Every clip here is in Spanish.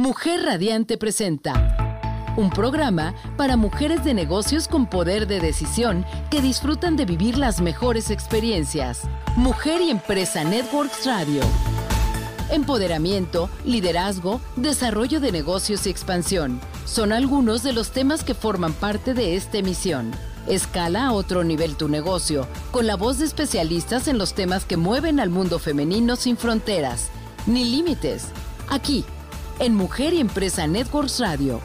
Mujer Radiante presenta un programa para mujeres de negocios con poder de decisión que disfrutan de vivir las mejores experiencias. Mujer y Empresa Networks Radio. Empoderamiento, liderazgo, desarrollo de negocios y expansión son algunos de los temas que forman parte de esta emisión. Escala a otro nivel tu negocio, con la voz de especialistas en los temas que mueven al mundo femenino sin fronteras, ni límites. Aquí, en Mujer y Empresa Networks Radio.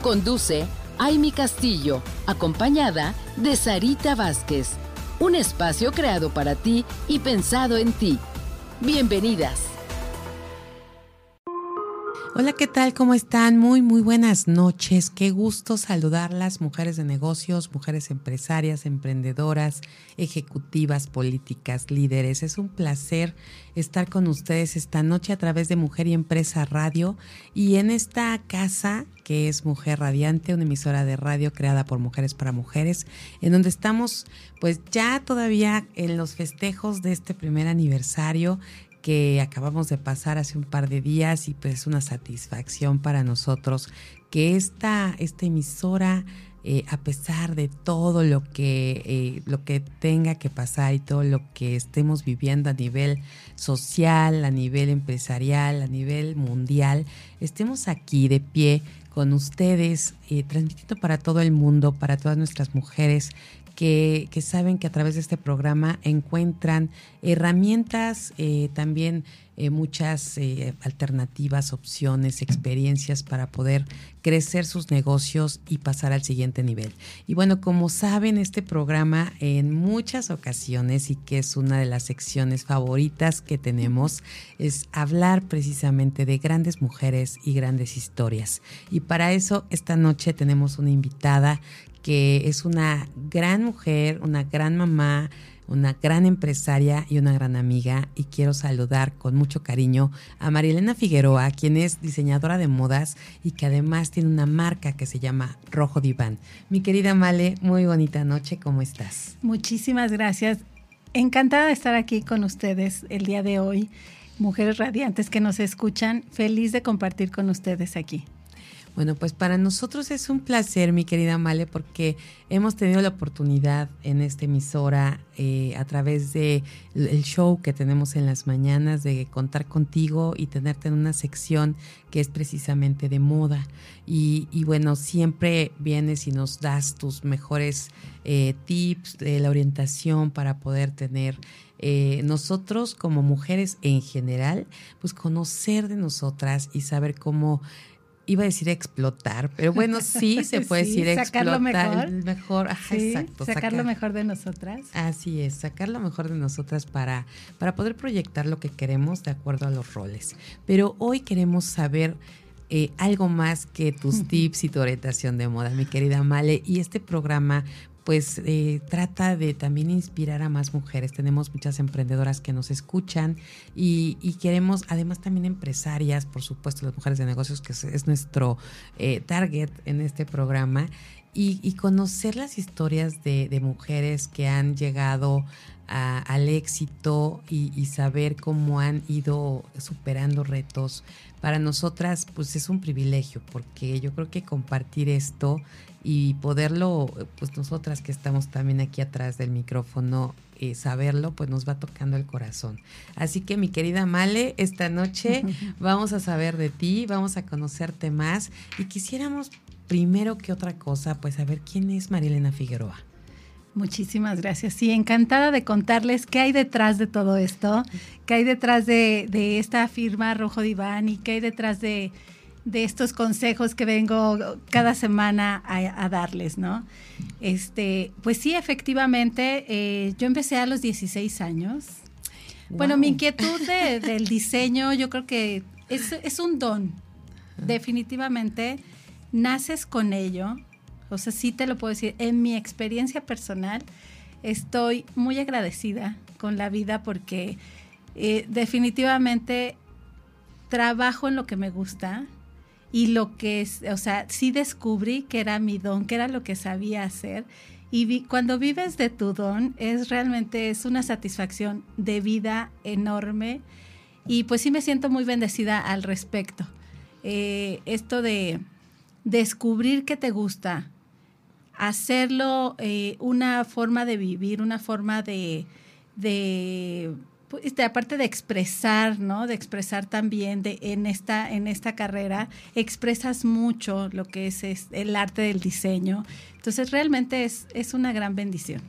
Conduce Aimi Castillo, acompañada de Sarita Vázquez. Un espacio creado para ti y pensado en ti. Bienvenidas. Hola, ¿qué tal? ¿Cómo están? Muy, muy buenas noches. Qué gusto saludarlas, mujeres de negocios, mujeres empresarias, emprendedoras, ejecutivas, políticas, líderes. Es un placer estar con ustedes esta noche a través de Mujer y Empresa Radio y en esta casa que es Mujer Radiante, una emisora de radio creada por mujeres para mujeres, en donde estamos pues ya todavía en los festejos de este primer aniversario que acabamos de pasar hace un par de días y pues una satisfacción para nosotros que esta, esta emisora, eh, a pesar de todo lo que, eh, lo que tenga que pasar y todo lo que estemos viviendo a nivel social, a nivel empresarial, a nivel mundial, estemos aquí de pie con ustedes, eh, transmitiendo para todo el mundo, para todas nuestras mujeres que, saben que a través de este programa encuentran herramientas, eh, también eh, muchas eh, alternativas, opciones, experiencias para poder crecer sus negocios y pasar al siguiente nivel. Y bueno, como saben, este programa en muchas ocasiones y que es una de las secciones favoritas que tenemos es hablar precisamente de grandes mujeres y grandes historias. Y para eso esta noche tenemos una invitada que es una gran mujer, una gran mamá, una gran empresaria y una gran amiga. Y quiero saludar con mucho cariño a Marielena Figueroa, quien es diseñadora de modas y que además tiene una marca que se llama Rojo Diván. Mi querida Male, muy bonita noche, ¿cómo estás? Muchísimas gracias. Encantada de estar aquí con ustedes el día de hoy. Mujeres radiantes que nos escuchan, feliz de compartir con ustedes aquí. Bueno, pues para nosotros es un placer, mi querida Male, porque hemos tenido la oportunidad en esta emisora, eh, a través del el show que tenemos en las mañanas, de contar contigo y tenerte en una sección que es precisamente de moda. Y, bueno, siempre vienes y nos das tus mejores eh, tips de la orientación para poder tener eh, nosotros como mujeres en general, pues conocer de nosotras y saber cómo iba a decir explotar, pero bueno, sí se puede decir explotar. Mejor. mejor exacto. Sacar, lo mejor de nosotras. Así es, sacar lo mejor de nosotras para, para poder proyectar lo que queremos de acuerdo a los roles. Pero hoy queremos saber eh, algo más que tus tips y tu orientación de moda, mi querida Male. Y este programa pues eh, trata de también inspirar a más mujeres. Tenemos muchas emprendedoras que nos escuchan y, queremos, además también empresarias, por supuesto, las mujeres de negocios, que es, nuestro eh, target en este programa, y, conocer las historias de, mujeres que han llegado al éxito y, y, saber cómo han ido superando retos. Para nosotras, pues es un privilegio, porque yo creo que compartir esto y poderlo, pues nosotras que estamos también aquí atrás del micrófono, eh, saberlo, pues nos va tocando el corazón. Así que mi querida Male, esta noche vamos a saber de ti, vamos a conocerte más y quisiéramos primero que otra cosa, pues saber quién es Marilena Figueroa. Muchísimas gracias. Sí, encantada de contarles qué hay detrás de todo esto, qué hay detrás de, de esta firma Rojo Diván y qué hay detrás de, de estos consejos que vengo cada semana a, darles, ¿no? Este, pues sí, efectivamente, eh, yo empecé a los 16 años. Bueno, mi inquietud del diseño, yo creo que es, un don. Definitivamente, naces con ello. O sea, sí te lo puedo decir. En mi experiencia personal, estoy muy agradecida con la vida porque eh, definitivamente trabajo en lo que me gusta y lo que es, o sea, sí descubrí que era mi don, que era lo que sabía hacer. Y cuando vives de tu don, es realmente es una satisfacción de vida enorme. Y pues sí me siento muy bendecida al respecto. eh, esto de descubrir que te gusta, hacerlo eh, una forma de vivir, una forma de, de pues, aparte de expresar, ¿no? De expresar también de, en, esta, en esta carrera, expresas mucho lo que es, el arte del diseño. Entonces, realmente es, es una gran bendición.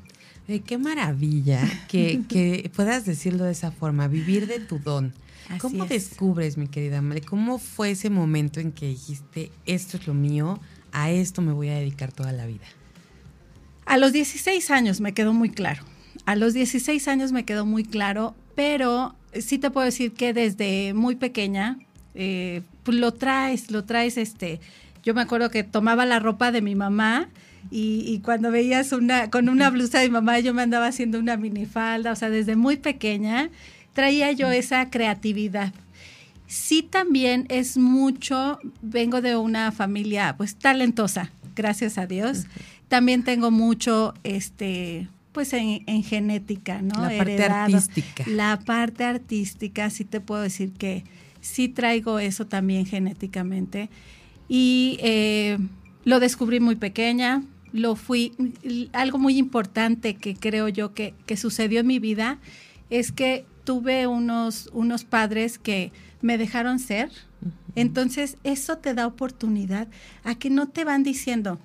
Eh, qué maravilla que, que, puedas decirlo de esa forma, vivir de tu don. ¿Cómo descubres, mi querida madre? ¿Cómo fue ese momento en que dijiste, esto es lo mío, a esto me voy a dedicar toda la vida? A los 16 años me quedó muy claro. A los 16 años me quedó muy claro pero sí te puedo decir que desde muy pequeña, eh, pues lo traes, lo traes, este, yo me acuerdo que tomaba la ropa de mi mamá y, cuando veías una, con una blusa de mi mamá, yo me andaba haciendo una minifalda, o sea, desde muy pequeña traía yo esa creatividad. Sí también es mucho, vengo de una familia pues talentosa, gracias a Dios. También tengo mucho, este, pues en, genética, ¿no? La parte artística. La parte artística, sí te puedo decir que sí traigo eso también genéticamente. Y eh, lo descubrí muy pequeña, lo fui, algo muy importante que creo yo que, sucedió en mi vida es que tuve unos, unos padres que me dejaron ser. Entonces, eso te da oportunidad a que no te van diciendo,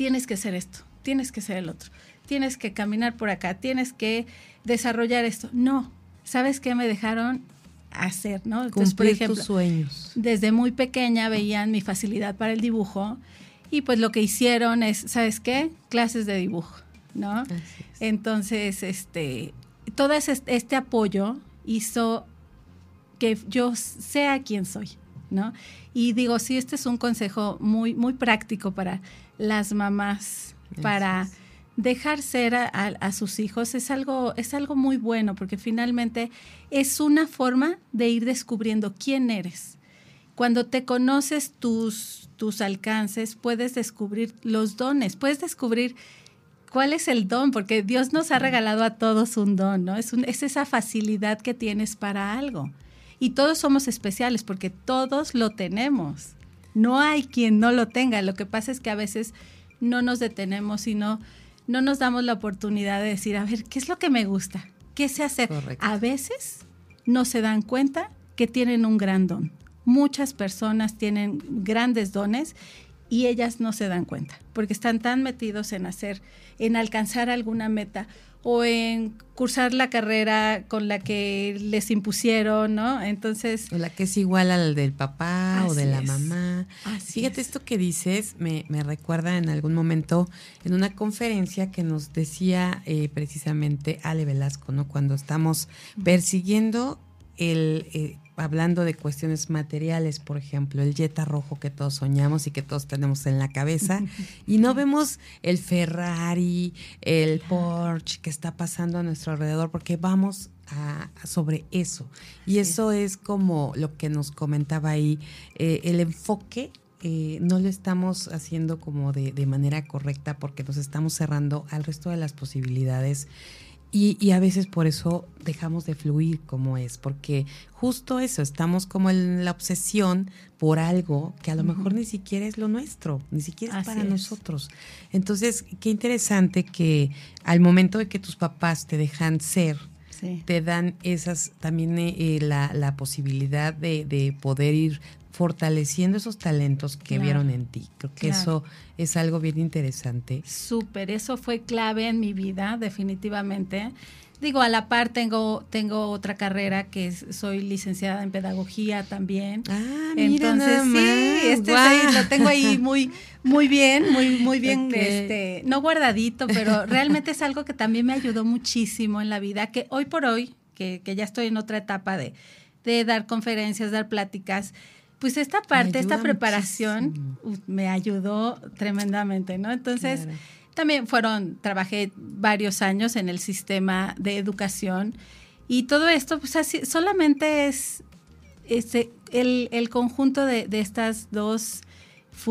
tienes que ser esto, tienes que ser el otro tienes que caminar por acá, tienes que desarrollar esto. No, ¿sabes qué me dejaron hacer, no? Entonces, por ejemplo, tus sueños. Desde muy pequeña veían mi facilidad para el dibujo y pues lo que hicieron es, ¿sabes qué? Clases de dibujo, ¿no? Entonces, este, todo este apoyo hizo que yo sea quien soy, ¿no? Y digo, sí, este es un consejo muy, muy práctico para las mamás, para dejar ser a, sus hijos es algo, es algo muy bueno porque finalmente es una forma de ir descubriendo quién eres. Cuando te conoces tus, tus alcances, puedes descubrir los dones, puedes descubrir cuál es el don, porque Dios nos ha regalado a todos un don, ¿no? Es, es esa facilidad que tienes para algo. Y todos somos especiales porque todos lo tenemos. No hay quien no lo tenga. Lo que pasa es que a veces no nos detenemos, sino no nos damos la oportunidad de decir, a ver, ¿qué es lo que me gusta? ¿Qué sé hacer? A veces no se dan cuenta que tienen un gran don. Muchas personas tienen grandes dones y ellas no se dan cuenta porque están tan metidos en hacer, en alcanzar alguna meta o en cursar la carrera con la que les impusieron, ¿no? Entonces... O la que es igual al del papá o de la mamá. Fíjate, esto que dices me, me, recuerda en algún momento en una conferencia que nos decía eh, precisamente Ale Velasco, ¿no? Cuando estamos persiguiendo el... Eh, hablando de cuestiones materiales, por ejemplo, el Jetta rojo que todos soñamos y que todos tenemos en la cabeza, y no vemos el Ferrari, el Porsche que está pasando a nuestro alrededor, porque vamos a, sobre eso. Y eso es como lo que nos comentaba ahí, eh, el enfoque eh, no lo estamos haciendo como de, de, manera correcta porque nos estamos cerrando al resto de las posibilidades y, a veces por eso dejamos de fluir como es, porque justo eso, estamos como en la obsesión por algo que a lo mejor ni siquiera es lo nuestro, ni siquiera es para nosotros. Entonces, qué interesante que al momento de que tus papás te dejan ser, te dan esas también eh, la, la, posibilidad de, de, poder ir fortaleciendo esos talentos que vieron en ti. Creo que eso es algo bien interesante. Súper, eso fue clave en mi vida, definitivamente. Digo, a la par tengo, tengo otra carrera que soy licenciada en pedagogía también. Ah, mira Entonces, sí, este lo tengo ahí muy, muy bien, muy, muy bien, este, no guardadito, pero realmente es algo que también me ayudó muchísimo en la vida, que hoy por hoy, que, que ya estoy en otra etapa de, de dar conferencias, dar pláticas, pues esta parte, esta preparación me ayudó tremendamente, ¿no? Entonces, también fueron, trabajé varios años en el sistema de educación y todo esto, pues así, solamente es este, el, conjunto de, estas dos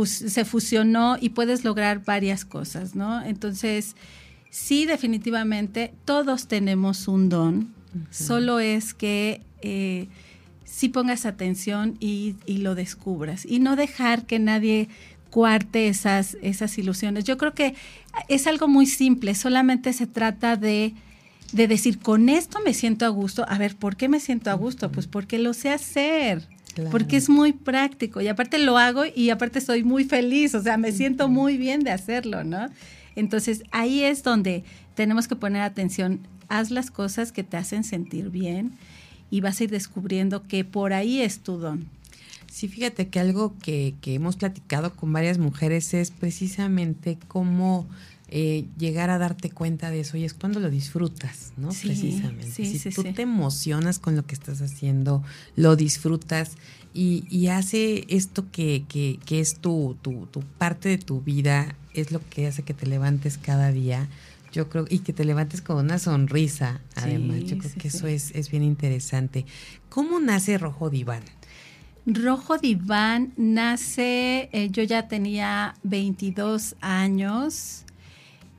se fusionó y puedes lograr varias cosas, ¿no? Entonces, sí, definitivamente, todos tenemos un don, solo es que... Eh, sí pongas atención y, y lo descubras. Y no dejar que nadie cuarte esas, esas ilusiones. Yo creo que es algo muy simple, solamente se trata de, de decir, con esto me siento a gusto. A ver, ¿por qué me siento a gusto? Pues porque lo sé hacer. Porque es muy práctico y aparte lo hago y aparte soy muy feliz, o sea, me siento muy bien de hacerlo, ¿no? Entonces ahí es donde tenemos que poner atención, haz las cosas que te hacen sentir bien y vas a ir descubriendo que por ahí es tu don. Sí, fíjate que algo que, que hemos platicado con varias mujeres es precisamente cómo eh, llegar a darte cuenta de eso y es cuando lo disfrutas, ¿no? Precisamente. si tú te emocionas con lo que estás haciendo, lo disfrutas y, y hace esto que, que, que es tu, tu, tu, parte de tu vida, es lo que hace que te levantes cada día. Yo creo, y que te levantes con una sonrisa, además. Yo creo que eso es, es bien interesante. ¿Cómo nace Rojo Diván? Rojo Diván nace, eh, yo ya tenía 22 años,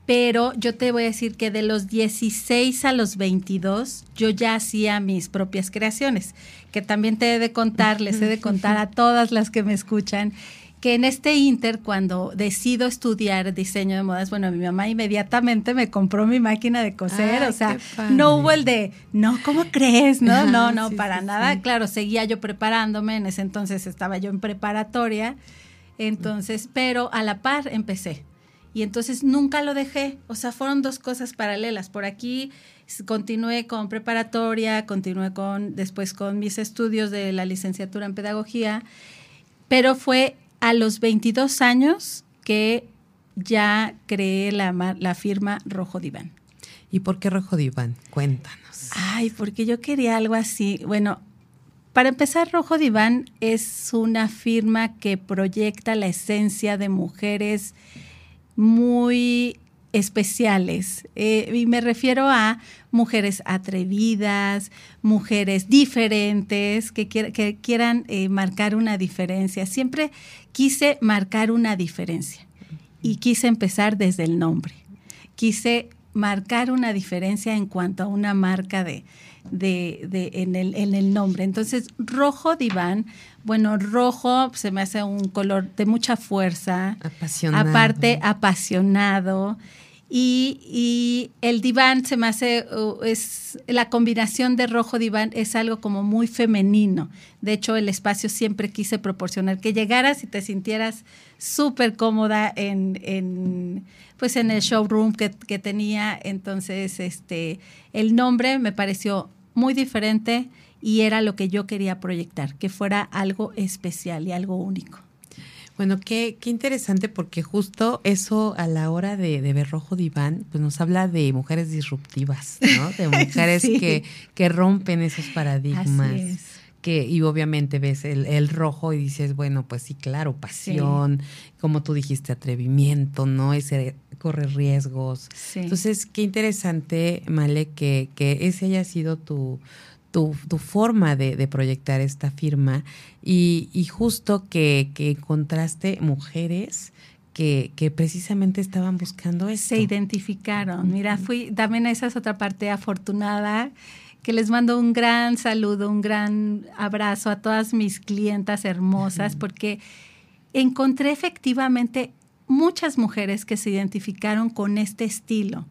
pero yo te voy a decir que de los 16 a los 22 yo ya hacía mis propias creaciones, que también te he de contar, les he de contar a todas las que me escuchan, que en este inter, cuando decido estudiar diseño de modas, bueno, mi mamá inmediatamente me compró mi máquina de coser, o sea, no hubo el de, no, ¿cómo crees? No, no, no, para nada. Claro, seguía yo preparándome, en ese entonces estaba yo en preparatoria, entonces, pero a la par empecé. Y entonces nunca lo dejé, o sea, fueron dos cosas paralelas. Por aquí continué con preparatoria, continué con después con mis estudios de la licenciatura en pedagogía, pero fue a los 22 años que ya creé la, la firma Rojo Diván. ¿Y por qué Rojo Diván? Cuéntanos. Ay, porque yo quería algo así. Bueno, para empezar, Rojo Diván es una firma que proyecta la esencia de mujeres muy especiales. Eh, y me refiero a mujeres atrevidas, mujeres diferentes, que, que quieran eh, marcar una diferencia. Siempre quise marcar una diferencia y quise empezar desde el nombre. Quise marcar una diferencia en cuanto a una marca de, de, de en, el, en, el, nombre. Entonces, rojo diván, bueno, rojo se me hace un color de mucha fuerza. Apasionado. Aparte, apasionado. Y, y, el diván se me hace, uh, es la combinación de rojo diván es algo como muy femenino. De hecho, el espacio siempre quise proporcionar que llegaras y te sintieras súper cómoda en, en, pues en el showroom que, que, tenía. Entonces, este, el nombre me pareció muy diferente y era lo que yo quería proyectar, que fuera algo especial y algo único. Bueno, qué, qué interesante porque justo eso a la hora de, de, ver Rojo Diván, pues nos habla de mujeres disruptivas, ¿no? De mujeres sí. que, que rompen esos paradigmas. Así es. Que, y obviamente ves el, el, rojo y dices, bueno, pues sí, claro, pasión, sí. como tú dijiste, atrevimiento, ¿no? Ese corre riesgos. Sí. Entonces, qué interesante, Male, que, que ese haya sido tu, tu, tu forma de, de, proyectar esta firma y, y justo que, que, encontraste mujeres que, que, precisamente estaban buscando eso. Se identificaron. Mira, fui, también esa es otra parte afortunada que les mando un gran saludo, un gran abrazo a todas mis clientas hermosas, porque encontré efectivamente muchas mujeres que se identificaron con este estilo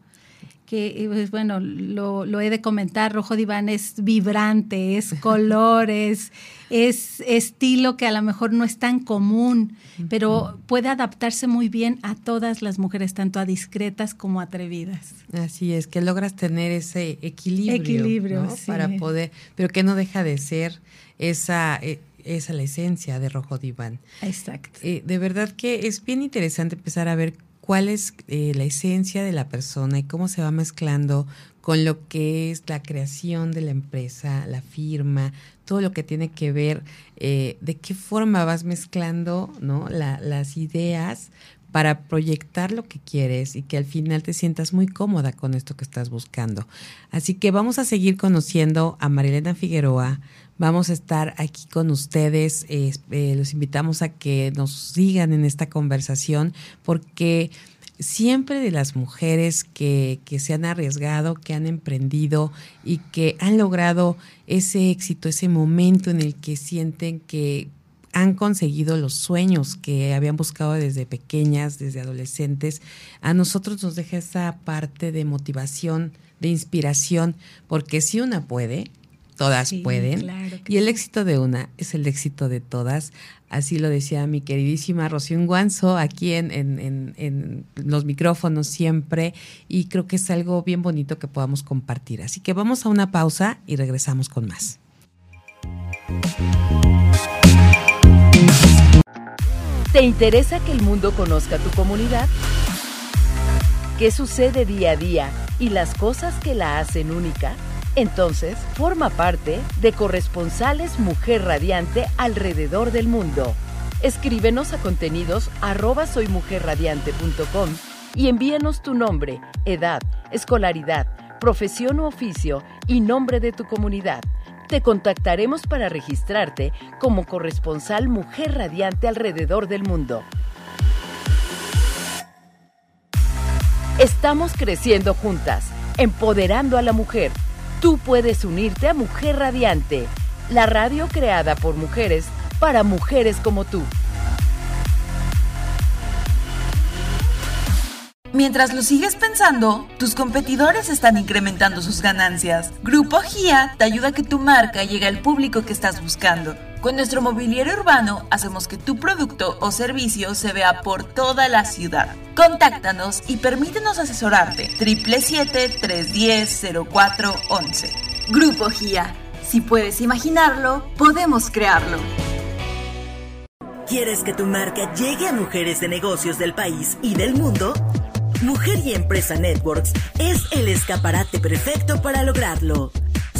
que pues, bueno, lo, lo, he de comentar, Rojo Diván es vibrante, es colores, es estilo que a lo mejor no es tan común, pero puede adaptarse muy bien a todas las mujeres, tanto a discretas como atrevidas. Así es, que logras tener ese equilibrio, equilibrio ¿no? sí. para poder, pero que no deja de ser esa eh, esa la esencia de Rojo Diván. Exacto. Eh, de verdad que es bien interesante empezar a ver cuál es eh, la esencia de la persona y cómo se va mezclando con lo que es la creación de la empresa, la firma, todo lo que tiene que ver, eh, de qué forma vas mezclando ¿no? La, las ideas para proyectar lo que quieres y que al final te sientas muy cómoda con esto que estás buscando. Así que vamos a seguir conociendo a Marilena Figueroa, vamos a estar aquí con ustedes. Eh, los invitamos a que nos sigan en esta conversación porque siempre de las mujeres que, que, se han arriesgado, que han emprendido y que han logrado ese éxito, ese momento en el que sienten que han conseguido los sueños que habían buscado desde pequeñas, desde adolescentes. A nosotros nos deja esa parte de motivación, de inspiración, porque si una puede, todas pueden. y el éxito de una es el éxito de todas. Así lo decía mi queridísima Rocío Guanzo aquí en, en, en, los micrófonos siempre. Y creo que es algo bien bonito que podamos compartir. Así que vamos a una pausa y regresamos con más. ¿Te interesa que el mundo conozca tu comunidad? ¿Qué sucede día a día y las cosas que la hacen única? Entonces, forma parte de corresponsales Mujer Radiante alrededor del mundo. Escríbenos a contenidos arroba soymujerradiante.com y envíanos tu nombre, edad, escolaridad, profesión u oficio y nombre de tu comunidad te contactaremos para registrarte como corresponsal Mujer Radiante alrededor del mundo. Estamos creciendo juntas, empoderando a la mujer. Tú puedes unirte a Mujer Radiante, la radio creada por mujeres para mujeres como tú. Mientras lo sigues pensando, tus competidores están incrementando sus ganancias. Grupo GIA te ayuda a que tu marca llegue al público que estás buscando. Con nuestro mobiliario urbano hacemos que tu producto o servicio se vea por toda la ciudad. Contáctanos y permítenos asesorarte. 777-310-0411. Grupo GIA. Si puedes imaginarlo, podemos crearlo. ¿Quieres que tu marca llegue a mujeres de negocios del país y del mundo? Mujer y Empresa Networks es el escaparate perfecto para lograrlo.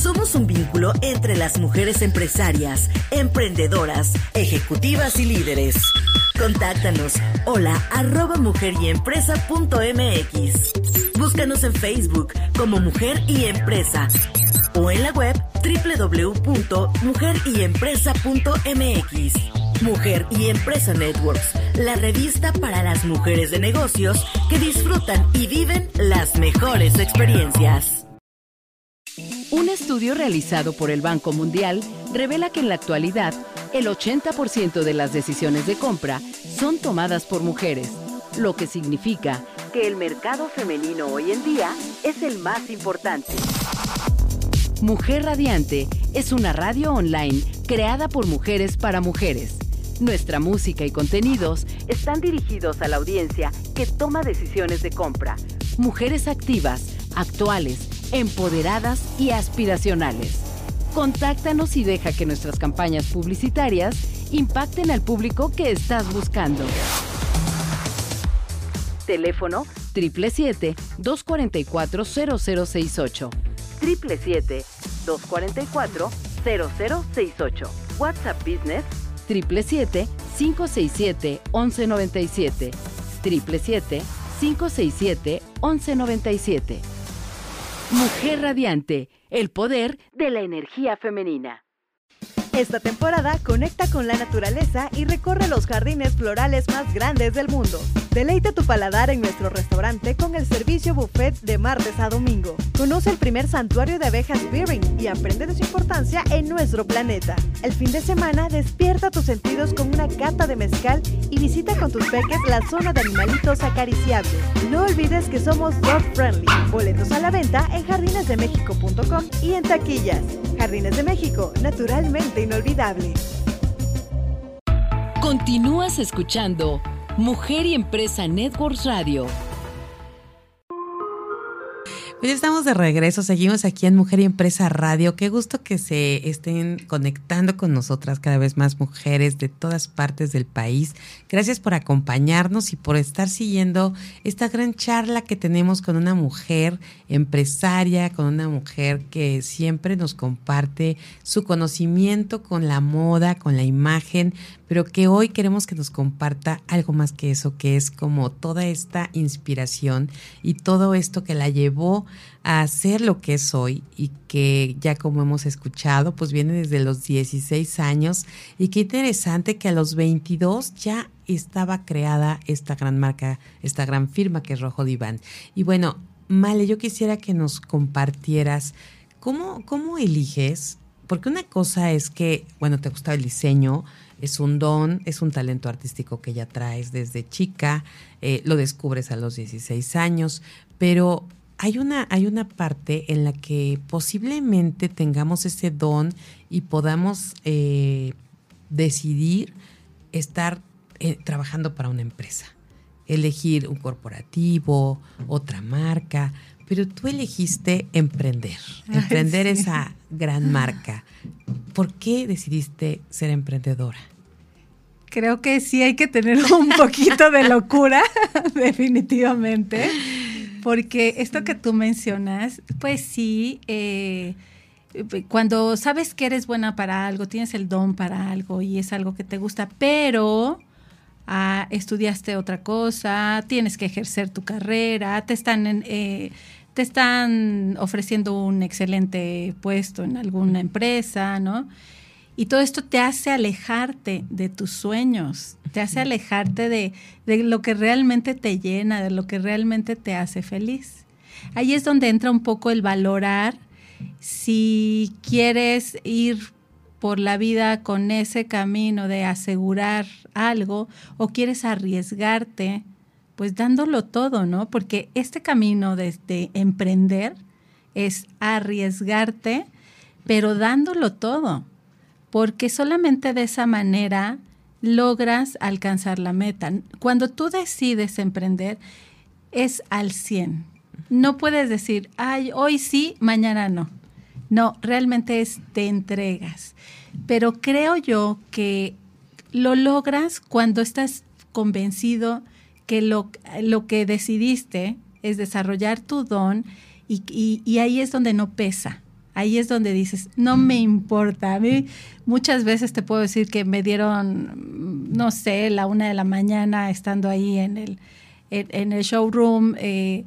Somos un vínculo entre las mujeres empresarias, emprendedoras, ejecutivas y líderes. Contáctanos. Hola arroba. Búscanos en Facebook como Mujer y Empresa o en la web www.mujeryempresa.mx. Mujer y Empresa Networks, la revista para las mujeres de negocios que disfrutan y viven las mejores experiencias. Estudio realizado por el Banco Mundial revela que en la actualidad el 80% de las decisiones de compra son tomadas por mujeres, lo que significa que el mercado femenino hoy en día es el más importante. Mujer Radiante es una radio online creada por mujeres para mujeres nuestra música y contenidos están dirigidos a la audiencia que toma decisiones de compra. Mujeres activas, actuales, empoderadas y aspiracionales. Contáctanos y deja que nuestras campañas publicitarias impacten al público que estás buscando. Teléfono 777-244-0068. 777-244-0068. WhatsApp Business 777-567-1197. 777-567-1197. Mujer Radiante, el poder de la energía femenina. Esta temporada conecta con la naturaleza y recorre los jardines florales más grandes del mundo. Deleita tu paladar en nuestro restaurante con el servicio buffet de martes a domingo. Conoce el primer santuario de abejas Beering y aprende de su importancia en nuestro planeta. El fin de semana despierta tus sentidos con una cata de mezcal y visita con tus peques la zona de animalitos acariciables. No olvides que somos dog friendly. Boletos a la venta en jardinesdemexico.com y en taquillas. Jardines de México, naturalmente inolvidable. Continúas escuchando Mujer y Empresa Networks Radio. Pues estamos de regreso, seguimos aquí en Mujer y Empresa Radio. Qué gusto que se estén conectando con nosotras cada vez más mujeres de todas partes del país. Gracias por acompañarnos y por estar siguiendo esta gran charla que tenemos con una mujer empresaria, con una mujer que siempre nos comparte su conocimiento con la moda, con la imagen, pero que hoy queremos que nos comparta algo más que eso, que es como toda esta inspiración y todo esto que la llevó a ser lo que es hoy y que ya como hemos escuchado, pues viene desde los 16 años y qué interesante que a los 22 ya estaba creada esta gran marca, esta gran firma que es Rojo Diván. Y bueno, Male, yo quisiera que nos compartieras cómo, cómo eliges, porque una cosa es que, bueno, te gusta el diseño, es un don, es un talento artístico que ya traes desde chica, eh, lo descubres a los 16 años, pero hay una, hay una parte en la que posiblemente tengamos ese don y podamos eh, decidir estar eh, trabajando para una empresa, elegir un corporativo, otra marca, pero tú elegiste emprender, emprender esa gran marca. ¿Por qué decidiste ser emprendedora? Creo que sí hay que tener un poquito de locura, definitivamente, porque esto que tú mencionas, pues sí, eh, cuando sabes que eres buena para algo, tienes el don para algo y es algo que te gusta, pero ah, estudiaste otra cosa, tienes que ejercer tu carrera, te están eh, te están ofreciendo un excelente puesto en alguna empresa, ¿no? Y todo esto te hace alejarte de tus sueños, te hace alejarte de, de, lo que realmente te llena, de lo que realmente te hace feliz. Ahí es donde entra un poco el valorar si quieres ir por la vida con ese camino de asegurar algo o quieres arriesgarte pues dándolo todo, ¿no? Porque este camino de, emprender es arriesgarte, pero dándolo todo, porque solamente de esa manera logras alcanzar la meta. Cuando tú decides emprender, es al 100. No puedes decir, ay, hoy sí, mañana no. No, realmente es te entregas. Pero creo yo que lo logras cuando estás convencido que lo, lo que decidiste es desarrollar tu don y, y, ahí es donde no pesa. Ahí es donde dices, no me importa. A mí muchas veces te puedo decir que me dieron, no sé, la una de la mañana estando ahí en el, en, el showroom, eh,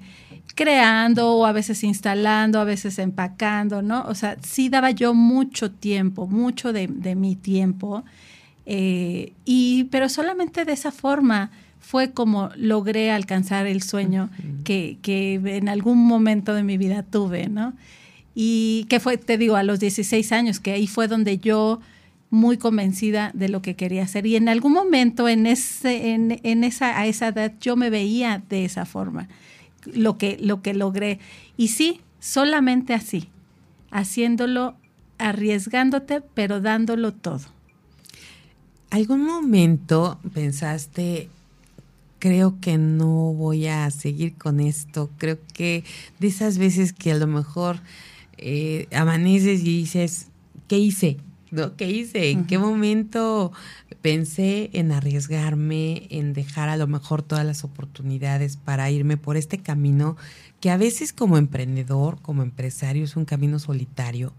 creando o a veces instalando, a veces empacando, ¿no? O sea, sí daba yo mucho tiempo, mucho de, de mi tiempo, eh, y, pero solamente de esa forma fue como logré alcanzar el sueño que, que, en algún momento de mi vida tuve, ¿no? Y que fue, te digo, a los 16 años, que ahí fue donde yo muy convencida de lo que quería hacer. Y en algún momento en ese, en, en esa, a esa edad yo me veía de esa forma, lo que, lo que logré. Y sí, solamente así, haciéndolo, arriesgándote, pero dándolo todo. ¿Algún momento pensaste, creo que no voy a seguir con esto. Creo que de esas veces que a lo mejor eh, amaneces y dices, ¿qué hice? ¿No? ¿Qué hice? ¿En qué momento pensé en arriesgarme, en dejar a lo mejor todas las oportunidades para irme por este camino que a veces como emprendedor, como empresario, es un camino solitario?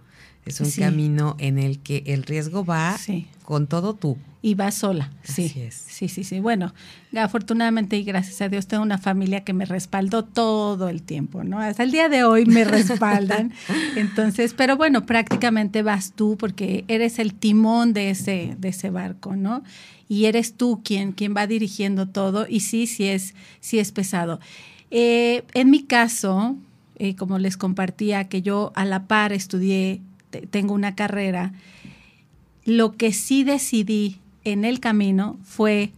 Es un camino en el que el riesgo va con todo tú. Y va sola, sí. Sí, sí, sí. Bueno, afortunadamente y gracias a Dios tengo una familia que me respaldó todo el tiempo, ¿no? Hasta el día de hoy me respaldan. Entonces, pero bueno, prácticamente vas tú porque eres el timón de ese, de ese barco, ¿no? Y eres tú quien, quien va dirigiendo todo y sí, sí es, sí es pesado. Eh, en mi caso, eh, como les compartía, que yo a la par estudié tengo una carrera, lo que sí decidí en el camino fue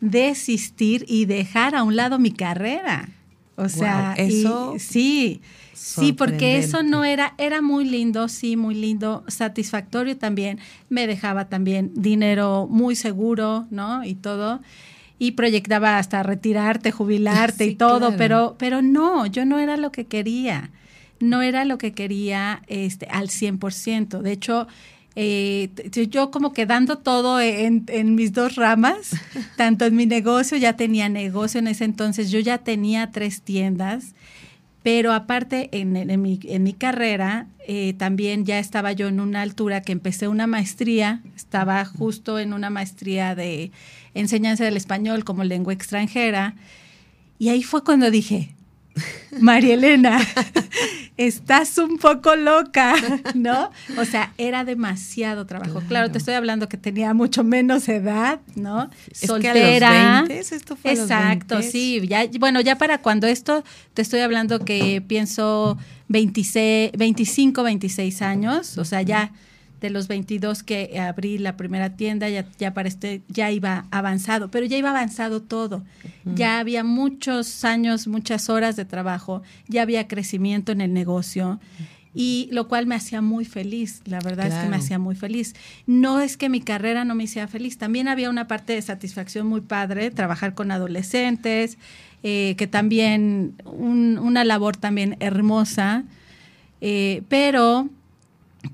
desistir y dejar a un lado mi carrera. O sea, eso sí, sí, porque eso no era, era muy lindo, sí, muy lindo, satisfactorio también, me dejaba también dinero muy seguro, ¿no? Y todo. Y proyectaba hasta retirarte, jubilarte y todo, pero, pero no, yo no era lo que quería no era lo que quería este, al 100%. De hecho, eh, yo como quedando todo en, mis dos ramas, tanto en mi negocio, ya tenía negocio en ese entonces, yo ya tenía tres tiendas, pero aparte en, mi, carrera eh, también ya estaba yo en una altura que empecé una maestría, estaba justo en una maestría de enseñanza del español como lengua extranjera, y ahí fue cuando dije, María Elena, estás un poco loca, ¿no? O sea, era demasiado trabajo. Claro, te estoy hablando que tenía mucho menos edad, ¿no? Soltera. esto fue Exacto, sí. Ya, bueno, ya para cuando esto, te estoy hablando que pienso 26, 25, 26 años, o sea, ya de los 22 que abrí la primera tienda, ya, ya, para este, ya iba avanzado, pero ya iba avanzado todo. Ya había muchos años, muchas horas de trabajo, ya había crecimiento en el negocio y lo cual me hacía muy feliz, la verdad es que me hacía muy feliz. No es que mi carrera no me hiciera feliz, también había una parte de satisfacción muy padre, trabajar con adolescentes, eh, que también una labor también hermosa, eh, pero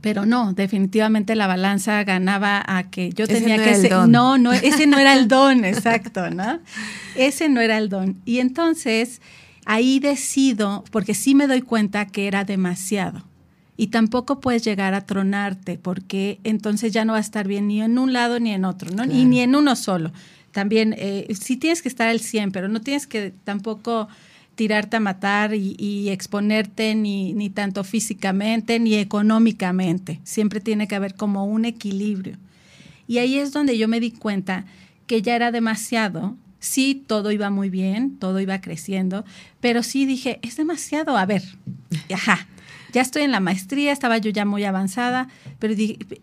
pero no, definitivamente la balanza ganaba a que yo tenía que ser, no, no, ese no era el don, exacto, ¿no? Ese no era el don. Y entonces ahí decido, porque sí me doy cuenta que era demasiado. Y tampoco puedes llegar a tronarte, porque entonces ya no va a estar bien ni en un lado ni en otro, ¿no? Y ni en uno solo. También eh, sí tienes que estar al 100, pero no tienes que tampoco tirarte a matar y, exponerte ni, ni, tanto físicamente ni económicamente. Siempre tiene que haber como un equilibrio. Y ahí es donde yo me di cuenta que ya era demasiado. Sí, todo iba muy bien, todo iba creciendo, pero sí dije, es demasiado. A ver, ajá, ya estoy en la maestría, estaba yo ya muy avanzada, pero,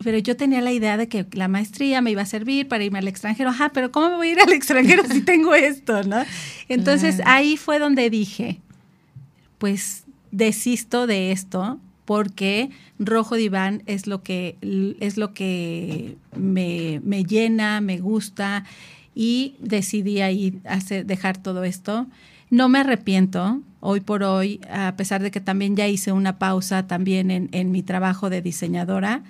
pero yo tenía la idea de que la maestría me iba a servir para irme al extranjero. Ajá, pero ¿cómo me voy a ir al extranjero si tengo esto, no? Entonces ahí fue donde dije, pues desisto de esto porque Rojo Diván es lo que, es lo que me, me llena, me gusta y decidí ahí hacer, dejar todo esto. No me arrepiento, hoy por hoy, a pesar de que también ya hice una pausa también en, mi trabajo de diseñadora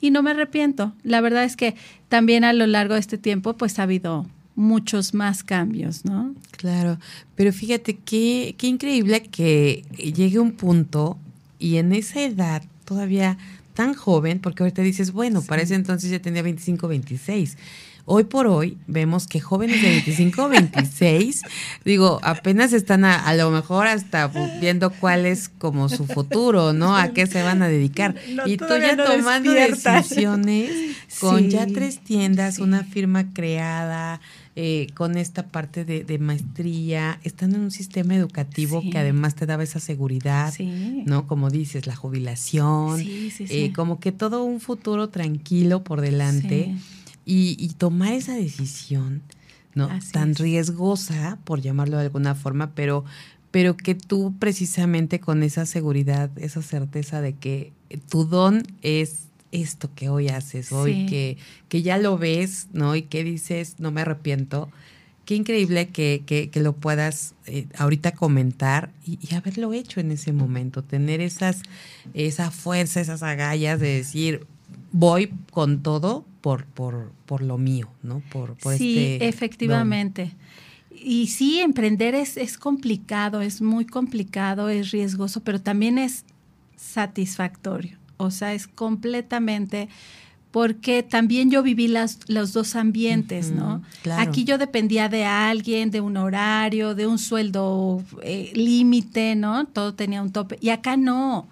y no me arrepiento. La verdad es que también a lo largo de este tiempo pues ha habido muchos más cambios, ¿no? Claro, pero fíjate qué, qué increíble que llegue un punto y en esa edad todavía tan joven, porque ahorita dices, bueno, para ese entonces ya tenía 25, 26 Hoy por hoy vemos que jóvenes de 25 26, digo, apenas están a, lo mejor hasta viendo cuál es como su futuro, ¿no? A qué se van a dedicar. y tú ya tomando decisiones con ya tres tiendas, una firma creada, eh, con esta parte de, maestría, estando en un sistema educativo que además te daba esa seguridad, ¿no? Como dices, la jubilación, eh, como que todo un futuro tranquilo por delante y, tomar esa decisión, ¿no? Tan riesgosa, por llamarlo de alguna forma, pero, pero que tú precisamente con esa seguridad, esa certeza de que tu don es esto que hoy haces, hoy que, que ya lo ves, ¿no? Y que dices, no me arrepiento. Qué increíble que, que, que lo puedas eh, ahorita comentar y, y, haberlo hecho en ese momento, tener esas, esa fuerza, esas agallas de decir, voy con todo por, por, por lo mío, ¿no? Por, por sí, este efectivamente. Y sí, emprender es, es complicado, es muy complicado, es riesgoso, pero también es satisfactorio. O sea, es completamente porque también yo viví las, los dos ambientes, ¿no? Aquí yo dependía de alguien, de un horario, de un sueldo eh, límite, ¿no? Todo tenía un tope. Y acá no.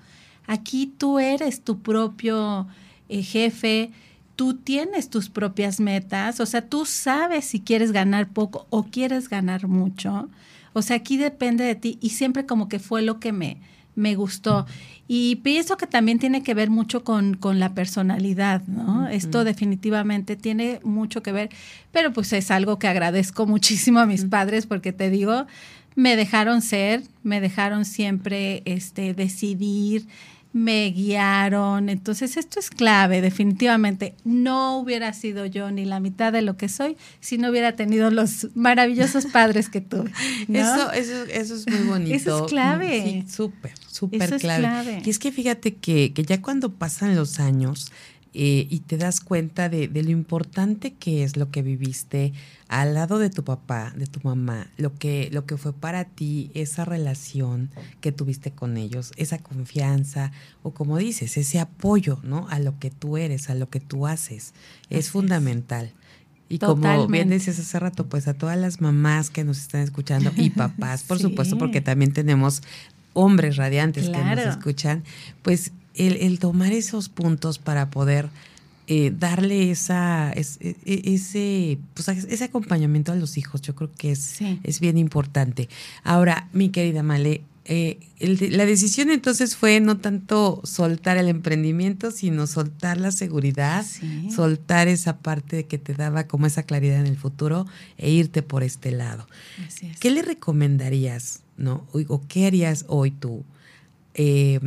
Aquí tú eres tu propio eh, jefe, tú tienes tus propias metas, o sea, tú sabes si quieres ganar poco o quieres ganar mucho. O sea, aquí depende de ti y siempre como que fue lo que me, me gustó. Y pienso que también tiene que ver mucho con, con la personalidad, ¿no? Esto definitivamente tiene mucho que ver, pero pues es algo que agradezco muchísimo a mis padres porque te digo, me dejaron ser, me dejaron siempre este, decidir, me guiaron. Entonces, esto es clave, definitivamente. No hubiera sido yo ni la mitad de lo que soy si no hubiera tenido los maravillosos padres que tuve. Eso, eso, eso es muy bonito. Eso es clave. Sí, súper, súper clave. Y es que fíjate que, que ya cuando pasan los años, eh, y te das cuenta de, de, lo importante que es lo que viviste al lado de tu papá, de tu mamá, lo que, lo que fue para ti esa relación que tuviste con ellos, esa confianza o como dices, ese apoyo ¿no? a lo que tú eres, a lo que tú haces, es fundamental. Y como bien decías hace rato, pues a todas las mamás que nos están escuchando y papás, por supuesto, porque también tenemos hombres radiantes que nos escuchan, pues el, el, tomar esos puntos para poder eh, darle esa, e, e, ese, pues, ese acompañamiento a los hijos, yo creo que es, es bien importante. Ahora, mi querida Male, eh, la decisión entonces fue no tanto soltar el emprendimiento, sino soltar la seguridad, soltar esa parte que te daba como esa claridad en el futuro e irte por este lado. ¿Qué le recomendarías, no? O, qué harías hoy tú eh,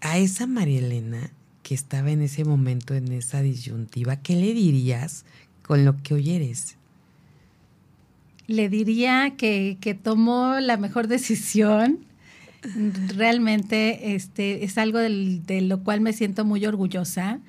a esa María Elena que estaba en ese momento, en esa disyuntiva? ¿Qué le dirías con lo que oyeres? Le diría que, que tomó la mejor decisión, realmente este, es algo de lo cual me siento muy orgullosa.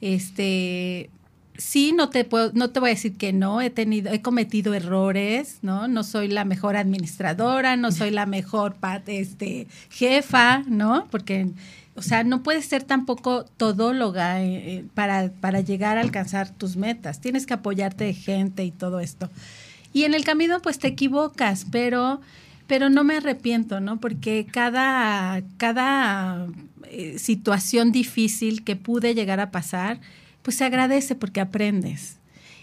Este, sí, no te puedo, no te voy a decir que no, he tenido, he cometido errores, ¿no? No soy la mejor administradora, no soy la mejor este, jefa, ¿no? Porque, o sea, no puedes ser tampoco todóloga eh, eh, para, para llegar a alcanzar tus metas. Tienes que apoyarte de gente y todo esto. Y en el camino, pues te equivocas, pero pero no me arrepiento, ¿no? Porque cada, cada eh, situación difícil que pude llegar a pasar, pues se agradece porque aprendes.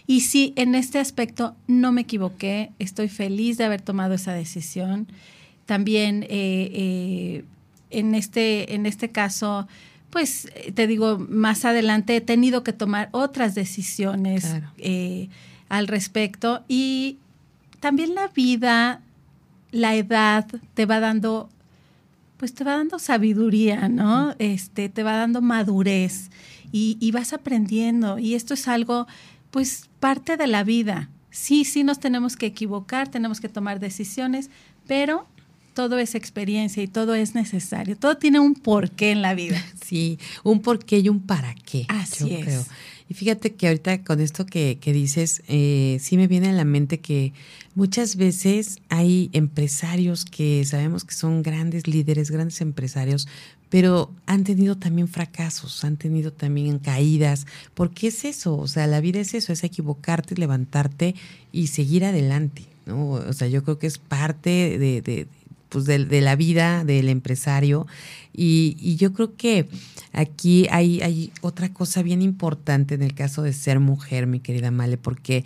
Y sí, en este aspecto no me equivoqué, estoy feliz de haber tomado esa decisión. También en, este, en este caso, pues te digo, más adelante he tenido que tomar otras decisiones al respecto y también la vida la edad te va dando, pues te va dando sabiduría, ¿no? Este, te va dando madurez y, y vas aprendiendo. Y esto es algo, pues, parte de la vida. Sí, sí nos tenemos que equivocar, tenemos que tomar decisiones, pero todo es experiencia y todo es necesario. Todo tiene un porqué en la vida. Sí, un porqué y un para qué. Así es. Y fíjate que ahorita con esto que, dices, eh, sí me viene a la mente que muchas veces hay empresarios que sabemos que son grandes líderes, grandes empresarios, pero han tenido también fracasos, han tenido también caídas. ¿Por qué es eso? O sea, la vida es eso, es equivocarte, levantarte y seguir adelante. ¿no? O sea, yo creo que es parte de, de pues de, la vida del empresario. Y, yo creo que aquí hay, hay otra cosa bien importante en el caso de ser mujer, mi querida Male, porque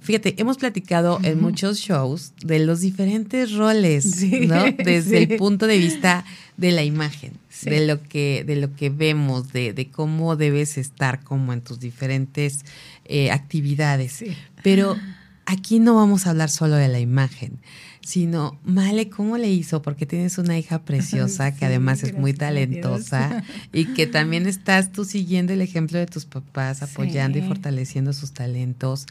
fíjate, hemos platicado en muchos shows de los diferentes roles, ¿no? Desde el punto de vista de la imagen, de lo que, de lo que vemos, de, de, cómo debes estar como en tus diferentes eh, actividades. Pero aquí no vamos a hablar solo de la imagen sino, Male, ¿cómo le hizo? Porque tienes una hija preciosa que además es muy talentosa y que también estás tú siguiendo el ejemplo de tus papás, apoyando y fortaleciendo sus talentos,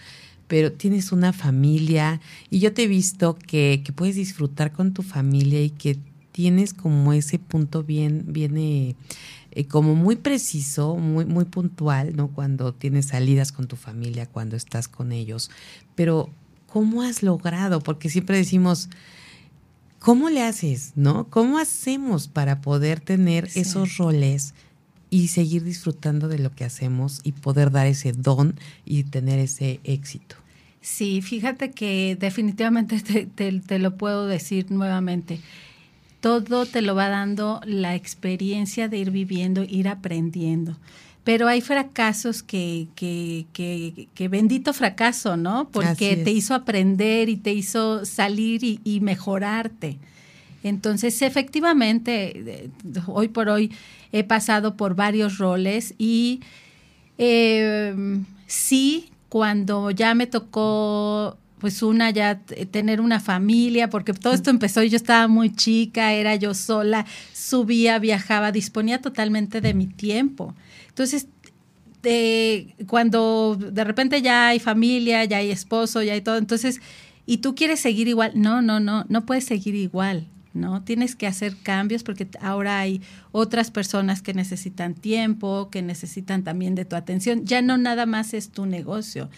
pero tienes una familia y yo te he visto que, que puedes disfrutar con tu familia y que tienes como ese punto bien, bien eh, eh, como muy preciso, muy, muy puntual, ¿no? Cuando tienes salidas con tu familia, cuando estás con ellos, pero ¿cómo has logrado? Porque siempre decimos, ¿cómo le haces? ¿No? ¿Cómo hacemos para poder tener esos roles y seguir disfrutando de lo que hacemos y poder dar ese don y tener ese éxito? Sí, fíjate que definitivamente te lo puedo decir nuevamente todo te lo va dando la experiencia de ir viviendo, ir aprendiendo pero hay fracasos que, que, que, bendito fracaso, ¿no? Porque te hizo aprender y te hizo salir y, mejorarte. Entonces, efectivamente, hoy por hoy he pasado por varios roles y em, sí, cuando ya me tocó pues una ya tener una familia, porque todo esto empezó y yo estaba muy chica, era yo sola, subía, viajaba, disponía totalmente de mi tiempo. Entonces, cuando de repente ya hay familia, ya hay esposo, ya hay todo, entonces, y tú quieres seguir igual, no, no, no, no puedes seguir igual. ¿no? Tienes que hacer cambios porque ahora hay otras personas que necesitan tiempo, que necesitan también de tu atención. Ya no nada más es tu negocio.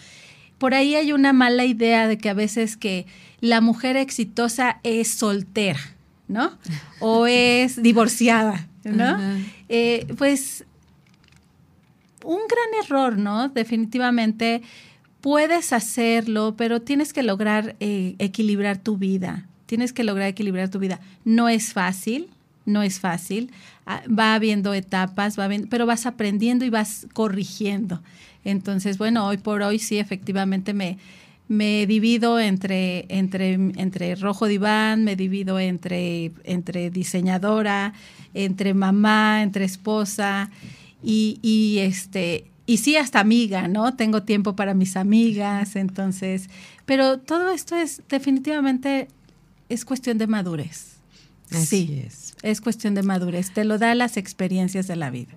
Por ahí hay una mala idea de que a veces que la mujer exitosa es soltera, ¿no? O es divorciada, ¿no? Eh, pues un gran error, ¿no? Definitivamente, puedes hacerlo, pero tienes que lograr eh, equilibrar tu vida. Tienes que lograr equilibrar tu vida. No es fácil, no es fácil. Ah, va habiendo etapas, va pero vas aprendiendo y vas corrigiendo. Entonces, bueno, hoy por hoy sí, efectivamente me, me divido entre, entre, entre rojo diván, me divido entre, entre diseñadora, entre mamá, entre esposa y, y, este y sí hasta amiga, ¿no? Tengo tiempo para mis amigas, entonces, pero todo esto es definitivamente es cuestión de madurez. sí, es. es cuestión de madurez, te lo da las experiencias de la vida.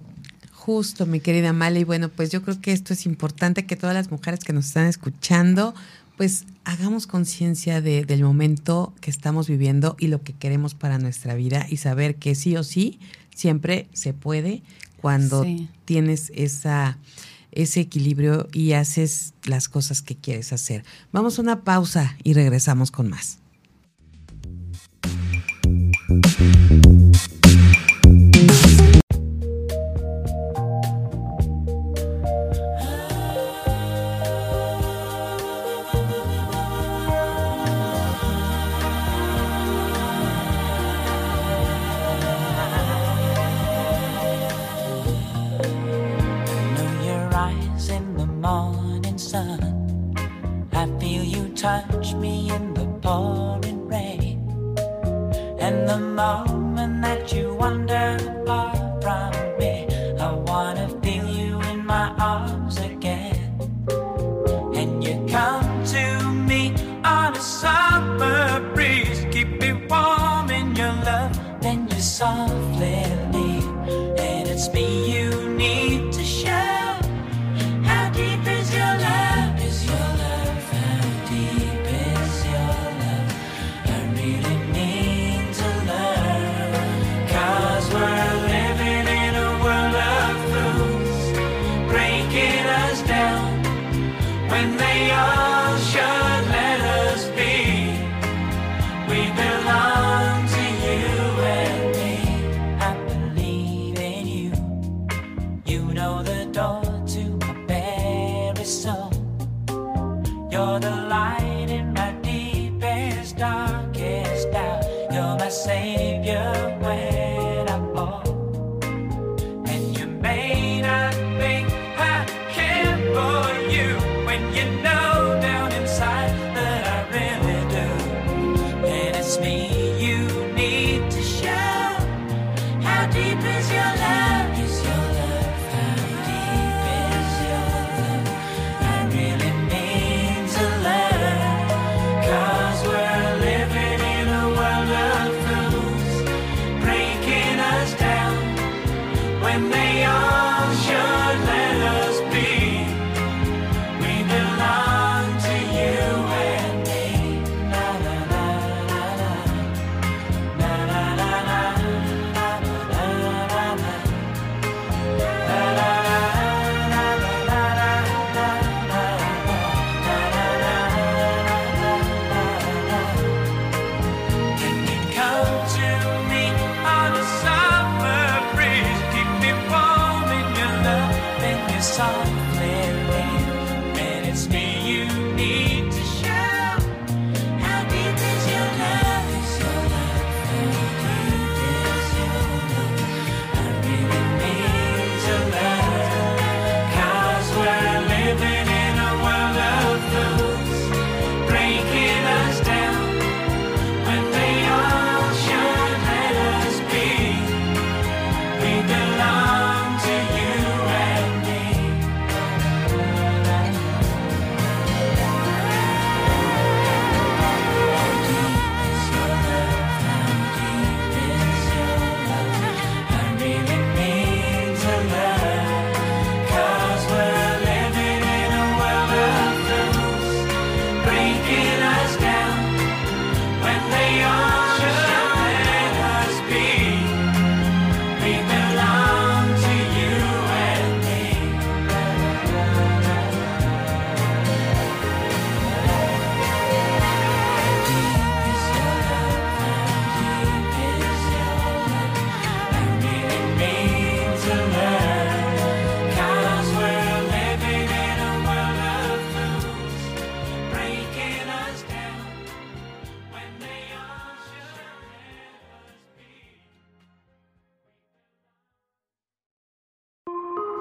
Justo, mi querida Male, y bueno, pues yo creo que esto es importante que todas las mujeres que nos están escuchando pues hagamos conciencia de, del momento que estamos viviendo y lo que queremos para nuestra vida y saber que sí o sí siempre se puede cuando tienes esa ese equilibrio y haces las cosas que quieres hacer. Vamos a una pausa y regresamos con más.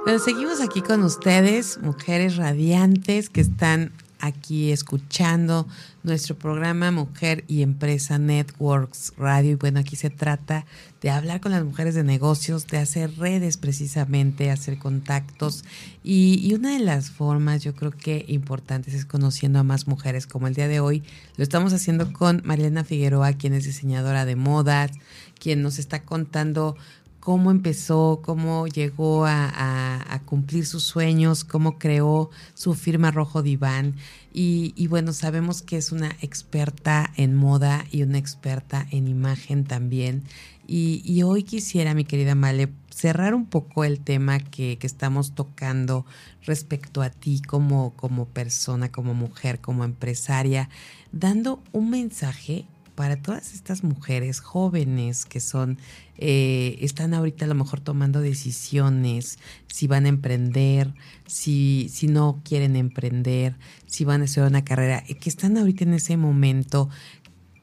Bueno, seguimos aquí con ustedes, mujeres radiantes que están aquí escuchando nuestro programa Mujer y Empresa Networks Radio. Y bueno, aquí se trata de hablar con las mujeres de negocios, de hacer redes precisamente, hacer contactos. Y, y, una de las formas yo creo que importantes es conociendo a más mujeres, como el día de hoy lo estamos haciendo con Marilena Figueroa, quien es diseñadora de modas, quien nos está contando cómo empezó, cómo llegó a, cumplir sus sueños, cómo creó su firma Rojo Diván. Y, bueno, sabemos que es una experta en moda y una experta en imagen también. Y, hoy quisiera, mi querida Male, cerrar un poco el tema que, que, estamos tocando respecto a ti como, como persona, como mujer, como empresaria, dando un mensaje para todas estas mujeres jóvenes que son, eh, están ahorita a lo mejor tomando decisiones, si van a emprender, si, si no quieren emprender, si van a hacer una carrera, eh, que están ahorita en ese momento,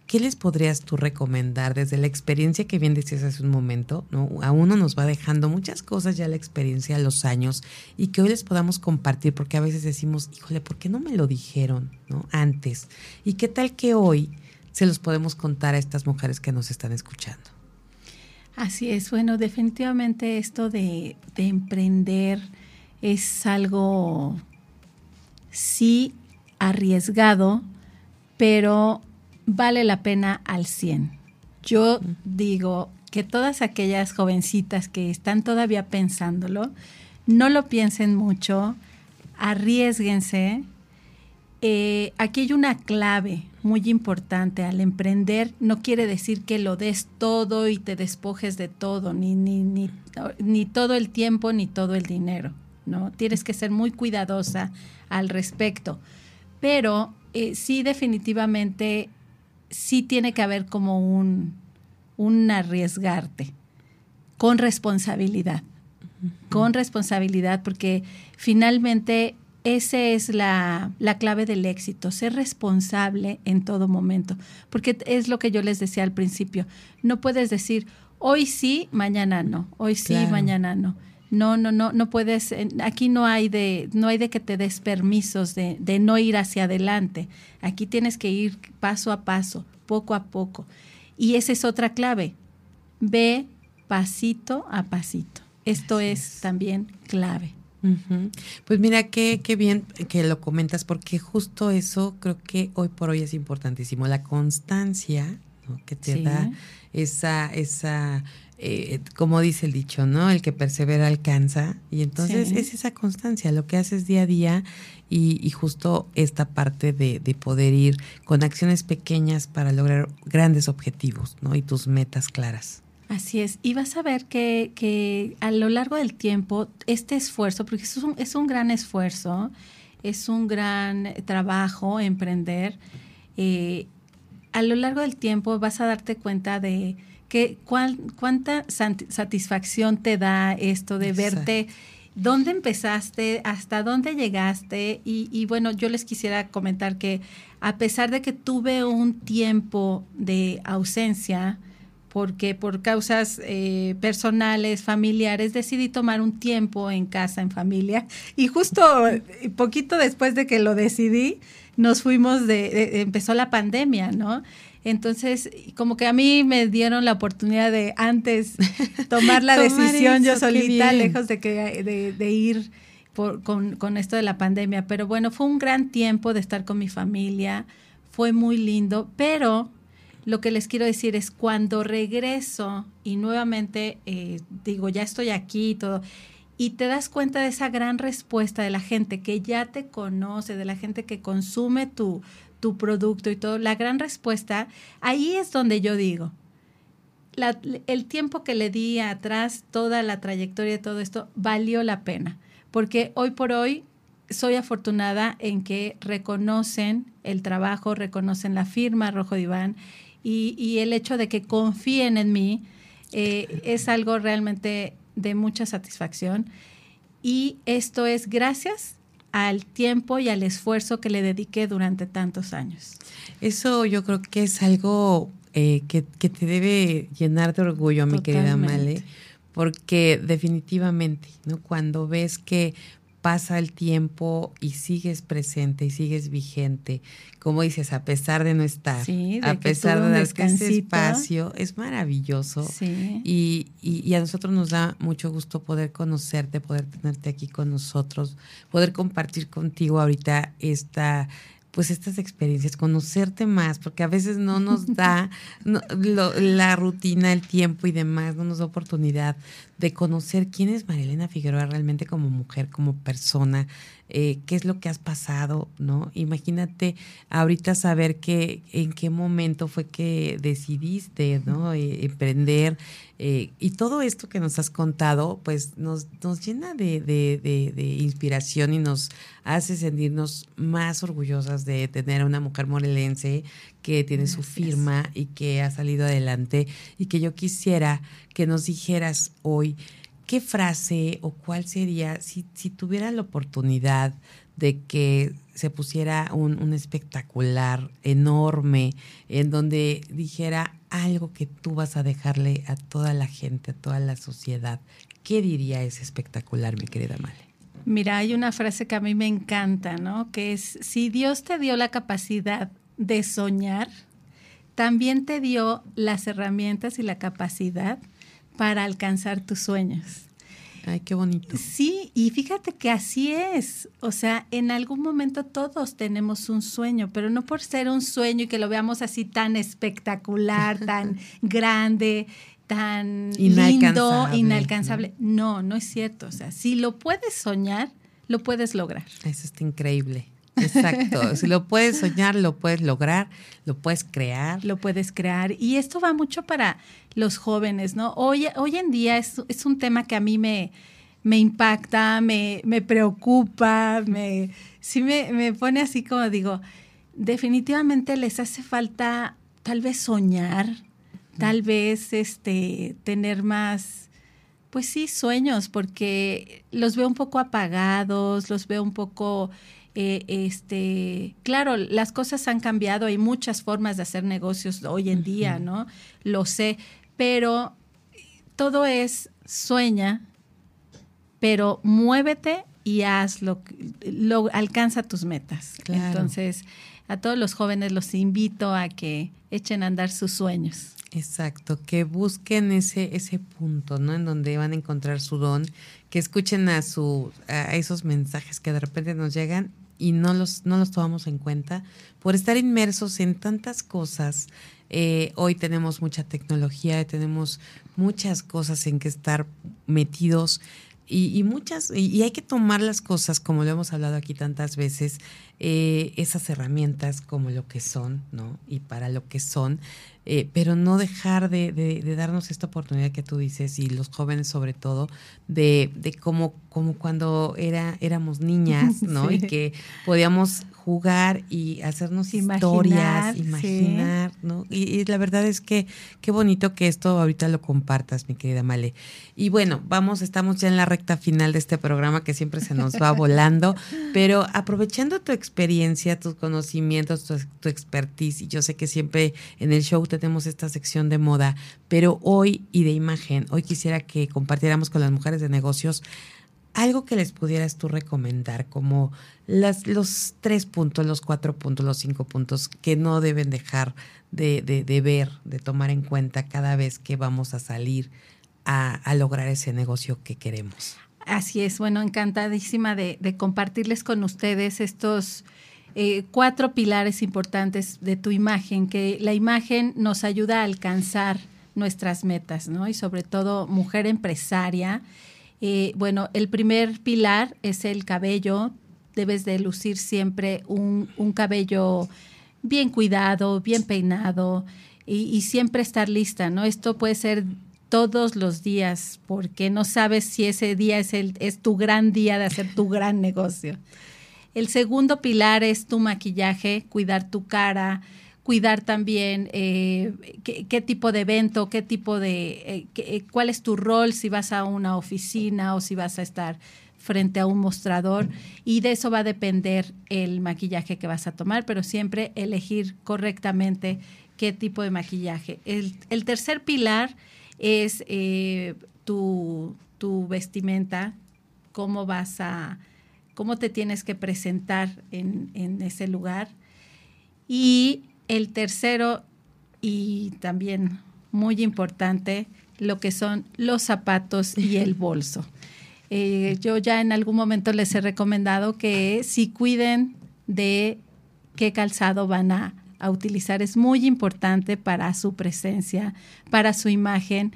¿qué les podrías tú recomendar desde la experiencia que bien decías hace un momento? ¿no? A uno nos va dejando muchas cosas ya la experiencia, los años, y que hoy les podamos compartir, porque a veces decimos, híjole, ¿por qué no me lo dijeron ¿no? antes? ¿Y qué tal que hoy se los podemos contar a estas mujeres que nos están escuchando. Así es, bueno, definitivamente esto de, emprender es algo sí arriesgado, pero vale la pena al 100. Yo digo que todas aquellas jovencitas que están todavía pensándolo, no lo piensen mucho, arriesguense. Eh, aquí hay una clave muy importante. Al emprender no quiere decir que lo des todo y te despojes de todo, ni, ni, ni, ni todo el tiempo ni todo el dinero. ¿no? Tienes que ser muy cuidadosa al respecto. Pero eh, sí, definitivamente, sí tiene que haber como un, un arriesgarte con responsabilidad. Con responsabilidad, porque finalmente esa es la, clave del éxito, ser responsable en todo momento, porque es lo que yo les decía al principio, no puedes decir, hoy sí, mañana no, hoy sí, mañana no. No, no, no, no puedes, aquí no hay de, no hay de que te des permisos de, de no ir hacia adelante. Aquí tienes que ir paso a paso, poco a poco. Y esa es otra clave. Ve pasito a pasito. Esto es también clave. Pues mira, qué, qué bien que lo comentas, porque justo eso creo que hoy por hoy es importantísimo. La constancia que te da esa, esa eh, como dice el dicho, ¿no? El que persevera alcanza. Y entonces es esa constancia, lo que haces día a día y, y justo esta parte de, de, poder ir con acciones pequeñas para lograr grandes objetivos, ¿no? Y tus metas claras. Así es, y vas a ver que, que a lo largo del tiempo este esfuerzo, porque es un, es un gran esfuerzo, es un gran trabajo emprender, eh, a lo largo del tiempo vas a darte cuenta de que cuánta satisfacción te da esto de verte, dónde empezaste, hasta dónde llegaste, y, y bueno, yo les quisiera comentar que a pesar de que tuve un tiempo de ausencia, porque por causas eh, personales, familiares, decidí tomar un tiempo en casa, en familia. Y justo eh, poquito después de que lo decidí, nos fuimos de, empezó la pandemia, ¿no? Entonces, como que a mí me dieron la oportunidad de antes tomar la decisión yo solita, lejos de, que, de, ir por, con, con esto de la pandemia. Pero bueno, fue un gran tiempo de estar con mi familia, fue muy lindo, pero lo que les quiero decir es cuando regreso y nuevamente eh, digo, ya estoy aquí y todo, y te das cuenta de esa gran respuesta de la gente que ya te conoce, de la gente que consume tu, tu producto y todo, la gran respuesta, ahí es donde yo digo, el tiempo que le di atrás, toda la trayectoria de todo esto, valió la pena, porque hoy por hoy soy afortunada en que reconocen el trabajo, reconocen la firma Rojo Diván y, el hecho de que confíen en mí eh, es algo realmente de mucha satisfacción. Y esto es gracias al tiempo y al esfuerzo que le dediqué durante tantos años. Eso yo creo que es algo eh, que, te debe llenar de orgullo, mi querida Male, porque definitivamente, ¿no? Cuando ves que pasa el tiempo y sigues presente y sigues vigente, como dices, a pesar de no estar, a pesar de dar ese espacio, es maravilloso. Y, y, a nosotros nos da mucho gusto poder conocerte, poder tenerte aquí con nosotros, poder compartir contigo ahorita esta pues estas experiencias, conocerte más, porque a veces no nos da la rutina, el tiempo y demás, no nos da oportunidad de conocer quién es Marilena Figueroa realmente como mujer, como persona, eh, qué es lo que has pasado, ¿no? Imagínate ahorita saber que en qué momento fue que decidiste, ¿no? Eh, emprender. Eh, y todo esto que nos has contado, pues nos, nos llena de, de, de, inspiración y nos hace sentirnos más orgullosas de tener a una mujer morelense que tiene su firma y que ha salido adelante y que yo quisiera que nos dijeras hoy ¿qué frase o cuál sería, si, si tuviera la oportunidad de que se pusiera un, espectacular enorme en donde dijera algo que tú vas a dejarle a toda la gente, a toda la sociedad, ¿qué diría ese espectacular, mi querida Male? Mira, hay una frase que a mí me encanta, ¿no? Que es, si Dios te dio la capacidad de soñar, también te dio las herramientas y la capacidad para alcanzar tus sueños. Ay, qué bonito. Sí, y fíjate que así es. O sea, en algún momento todos tenemos un sueño, pero no por ser un sueño y que lo veamos así tan espectacular, tan grande, tan lindo, inalcanzable. No, no es cierto. O sea, si lo puedes soñar, lo puedes lograr. Eso está increíble. Exacto. si lo puedes soñar, lo puedes lograr, lo puedes crear. Lo puedes crear. Y esto va mucho para los jóvenes, ¿no? Hoy, hoy en día es, un tema que a mí me, impacta, me, me preocupa, me, sí me, me pone así como digo, definitivamente les hace falta tal vez soñar, tal vez este, tener más, pues sí, sueños, porque los veo un poco apagados, los veo un poco eh, este, claro, las cosas han cambiado, hay muchas formas de hacer negocios hoy en día, ¿no? Lo sé, pero todo es sueña, pero muévete y hazlo, lo, alcanza tus metas. Entonces, a todos los jóvenes los invito a que echen a andar sus sueños. Exacto, que busquen ese, ese punto, ¿no? En donde van a encontrar su don, que escuchen a, su, a esos mensajes que de repente nos llegan y no los, no los tomamos en cuenta por estar inmersos en tantas cosas. Eh, hoy tenemos mucha tecnología, tenemos muchas cosas en que estar metidos y, muchas, y, hay que tomar las cosas, como lo hemos hablado aquí tantas veces, eh, esas herramientas como lo que son, ¿no? Y para lo que son, eh, pero no dejar de, de, darnos esta oportunidad que tú dices, y los jóvenes sobre todo, de, de como, como cuando era, éramos niñas, ¿no? Y que podíamos jugar y hacernos historias, imaginar, ¿no? Y, la verdad es que qué bonito que esto ahorita lo compartas, mi querida Male. Y bueno, vamos, estamos ya en la recta final de este programa que siempre se nos va volando, pero aprovechando tu experiencia, tus conocimientos, tu, tu expertise, y yo sé que siempre en el show tenemos esta sección de moda, pero hoy y de imagen, hoy quisiera que compartiéramos con las mujeres de negocios algo que les pudieras tú recomendar, como las, los tres puntos, los cuatro puntos, los cinco puntos que no deben dejar de, de, ver, de tomar en cuenta cada vez que vamos a salir a, lograr ese negocio que queremos. Así es, bueno, encantadísima de, compartirles con ustedes estos eh, cuatro pilares importantes de tu imagen, que la imagen nos ayuda a alcanzar nuestras metas, ¿no? Y sobre todo mujer empresaria bueno, el primer pilar es el cabello. Debes de lucir siempre un, cabello bien cuidado, bien peinado y, siempre estar lista, ¿no? Esto puede ser todos los días porque no sabes si ese día es, el, es tu gran día de hacer tu gran negocio. El segundo pilar es tu maquillaje, cuidar tu cara, cuidar también eh, qué, tipo de evento, qué tipo de, eh, eh, cuál es tu rol si vas a una oficina o si vas a estar frente a un mostrador y de eso va a depender el maquillaje que vas a tomar, pero siempre elegir correctamente qué tipo de maquillaje. El, tercer pilar es tu, tu vestimenta, cómo vas a, cómo te tienes que presentar en, en ese lugar. Y el tercero, y también muy importante, lo que son los zapatos y el bolso. Eh, yo ya en algún momento les he recomendado que si cuiden de qué calzado van a, a utilizar. Es muy importante para su presencia, para su imagen.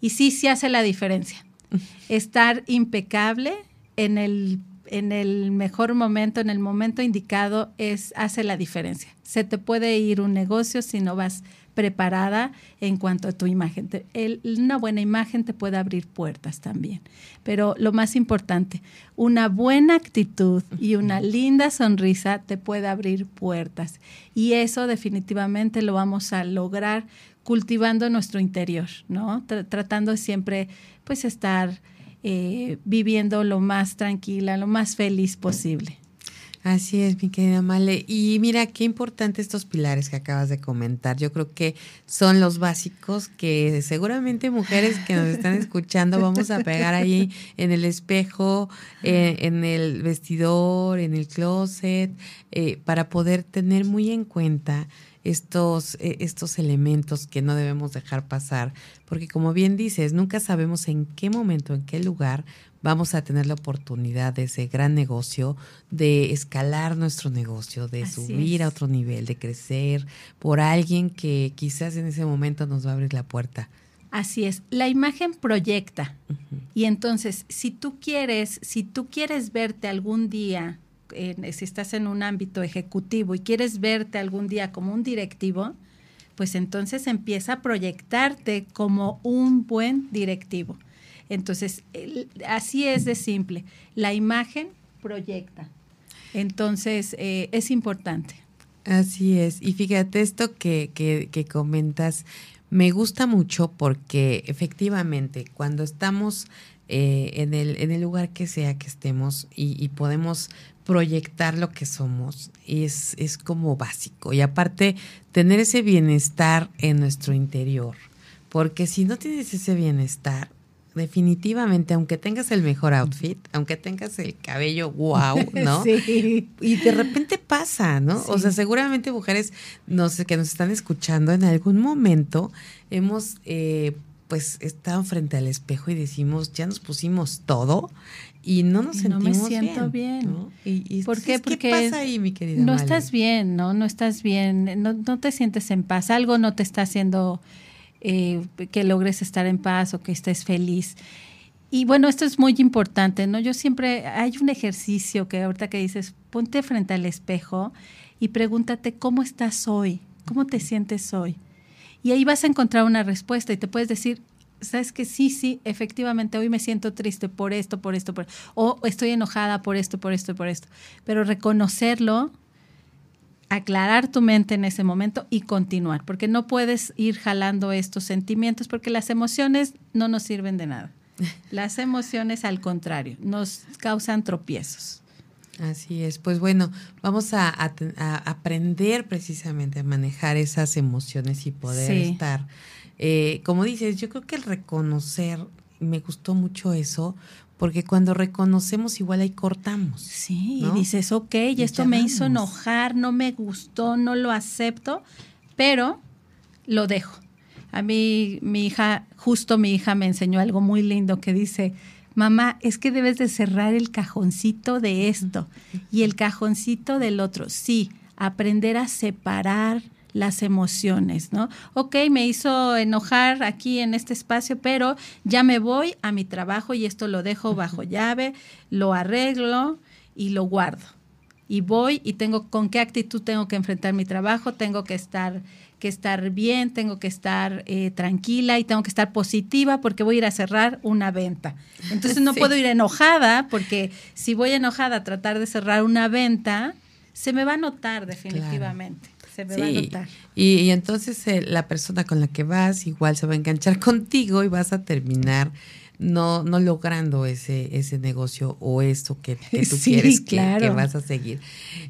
Y sí, sí hace la diferencia. Estar impecable en el en el mejor momento, en el momento indicado, es, hace la diferencia. Se te puede ir un negocio si no vas preparada en cuanto a tu imagen. una buena imagen te puede abrir puertas también. Pero lo más importante, una buena actitud y una linda sonrisa te puede abrir puertas. Y eso definitivamente lo vamos a lograr cultivando nuestro interior, ¿no? tratando siempre, pues, estar eh, viviendo lo más tranquila, lo más feliz posible. Así es, mi querida Male. Y mira, qué importante estos pilares que acabas de comentar. Yo creo que son los básicos que seguramente mujeres que nos están escuchando vamos a pegar ahí en el espejo, eh, en el vestidor, en el closet, eh, para poder tener muy en cuenta estos, eh, estos elementos que no debemos dejar pasar, porque como bien dices, nunca sabemos en qué momento, en qué lugar vamos a tener la oportunidad de ese gran negocio, de escalar nuestro negocio, de subir a otro nivel, de crecer por alguien que quizás en ese momento nos va a abrir la puerta. Así es, la imagen proyecta. Y entonces, si tú quieres, si tú quieres verte algún día si estás en un ámbito ejecutivo y quieres verte algún día como un directivo, pues entonces empieza a proyectarte como un buen directivo. Entonces, así es de simple. La imagen proyecta. Entonces, eh, es importante. Así es. Y fíjate, esto que, que, comentas me gusta mucho porque efectivamente cuando estamos eh, en, el, en el lugar que sea que estemos y, y podemos proyectar lo que somos es, es como básico. Y aparte, tener ese bienestar en nuestro interior. Porque si no tienes ese bienestar, definitivamente, aunque tengas el mejor outfit, aunque tengas el cabello wow, ¿no? Sí. Y de repente pasa, ¿no? O sea, seguramente mujeres no que nos están escuchando en algún momento hemos eh, pues estado frente al espejo y decimos, ya nos pusimos todo y no nos sentimos bien. No me siento bien. Y, ¿Por qué? Porque pasa ahí, mi querida? No estás bien, ¿no? No estás bien, no, no, te sientes en paz. Algo no te está haciendo eh, que logres estar en paz o que estés feliz. Y bueno, esto es muy importante, ¿no? Yo siempre, hay un ejercicio que ahorita que dices, ponte frente al espejo y pregúntate cómo estás hoy, cómo te sientes hoy. Y ahí vas a encontrar una respuesta y te puedes decir, sabes que sí, sí, efectivamente hoy me siento triste por esto, por esto, por o estoy enojada por esto, por esto, por esto. Pero reconocerlo, aclarar tu mente en ese momento y continuar, porque no puedes ir jalando estos sentimientos porque las emociones no nos sirven de nada. Las emociones, al contrario, nos causan tropiezos. Así es, pues bueno, vamos a, aprender precisamente a manejar esas emociones y poder estar eh, como dices, yo creo que el reconocer, me gustó mucho eso, porque cuando reconocemos igual ahí cortamos. Sí, y dices, ok, y esto me hizo enojar, no me gustó, no lo acepto, pero lo dejo. A mí, mi hija, justo mi hija me enseñó algo muy lindo que dice, mamá, es que debes de cerrar el cajoncito de esto y el cajoncito del otro. Sí, aprender a separar las emociones, ¿no? Ok, me hizo enojar aquí en este espacio, pero ya me voy a mi trabajo y esto lo dejo bajo llave, lo arreglo y lo guardo. Y voy y tengo con qué actitud tengo que enfrentar mi trabajo, tengo que estar que estar bien, tengo que estar eh, tranquila y tengo que estar positiva porque voy a ir a cerrar una venta. Entonces no puedo ir enojada porque si voy enojada a tratar de cerrar una venta, se me va a notar definitivamente se me va a notar. Y, entonces eh, la persona con la que vas igual se va a enganchar contigo y vas a terminar no, no logrando ese, ese negocio o eso que, tú quieres que, vas a seguir.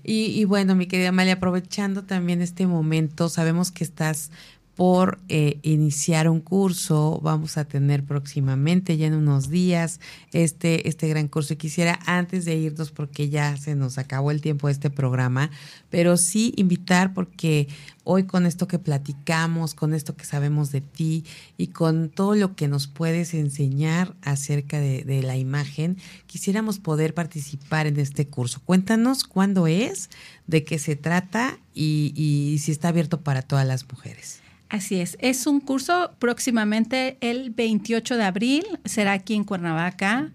Y, y bueno, mi querida Amalia, aprovechando también este momento, sabemos que estás por eh, iniciar un curso. Vamos a tener próximamente, ya en unos días, este, este gran curso. Y quisiera, antes de irnos, porque ya se nos acabó el tiempo de este programa, pero sí invitar porque hoy con esto que platicamos, con esto que sabemos de ti y con todo lo que nos puedes enseñar acerca de, la imagen, quisiéramos poder participar en este curso. Cuéntanos cuándo es, de qué se trata y si está abierto para todas las mujeres. Así es, es un curso próximamente el 28 de abril, será aquí en Cuernavaca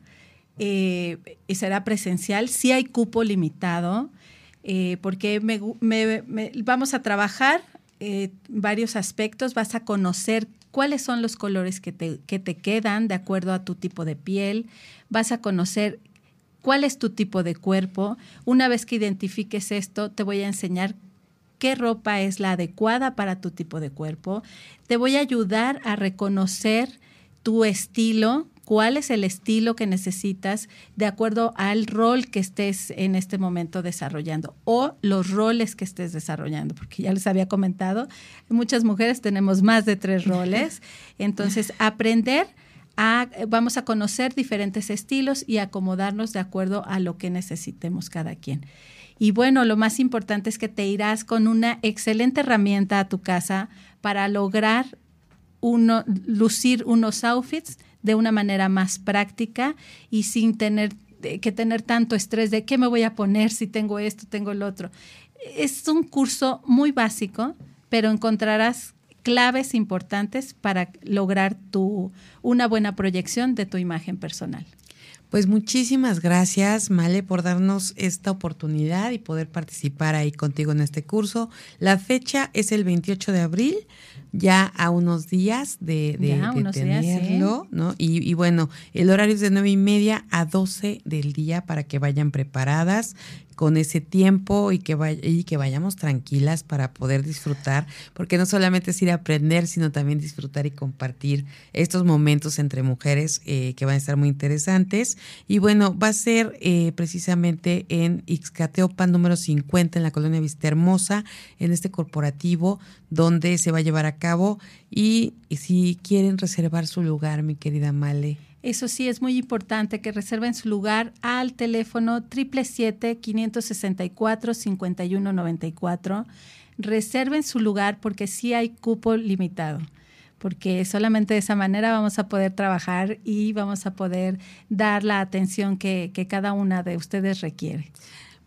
eh, y será presencial. Sí hay cupo limitado eh, porque me, vamos a trabajar eh, varios aspectos, vas a conocer cuáles son los colores que te, que te quedan de acuerdo a tu tipo de piel, vas a conocer cuál es tu tipo de cuerpo. Una vez que identifiques esto, te voy a enseñar qué ropa es la adecuada para tu tipo de cuerpo. Te voy a ayudar a reconocer tu estilo, cuál es el estilo que necesitas de acuerdo al rol que estés en este momento desarrollando o los roles que estés desarrollando, porque ya les había comentado, muchas mujeres tenemos más de tres roles, entonces aprender a, vamos a conocer diferentes estilos y acomodarnos de acuerdo a lo que necesitemos cada quien. Y bueno, lo más importante es que te irás con una excelente herramienta a tu casa para lograr uno, lucir unos outfits de una manera más práctica y sin tener que tener tanto estrés de qué me voy a poner si tengo esto, tengo el otro. Es un curso muy básico, pero encontrarás claves importantes para lograr tu, una buena proyección de tu imagen personal. Pues muchísimas gracias, Male, por darnos esta oportunidad y poder participar ahí contigo en este curso. La fecha es el 28 de abril, ya a unos días de, tenerlo, ¿no? Y, y, bueno, el horario es de nueve y media a 12 del día para que vayan preparadas con ese tiempo y que, y que vayamos tranquilas para poder disfrutar, porque no solamente es ir a aprender, sino también disfrutar y compartir estos momentos entre mujeres eh, que van a estar muy interesantes. Y bueno, va a ser eh, precisamente en Ixcateopan número 50 en la colonia Vista Hermosa, en este corporativo donde se va a llevar a cabo. Y, y si quieren reservar su lugar, mi querida Male. Eso sí, es muy importante que reserven su lugar al teléfono 777-564-5194. Reserven su lugar porque sí hay cupo limitado porque solamente de esa manera vamos a poder trabajar y vamos a poder dar la atención que, que cada una de ustedes requiere.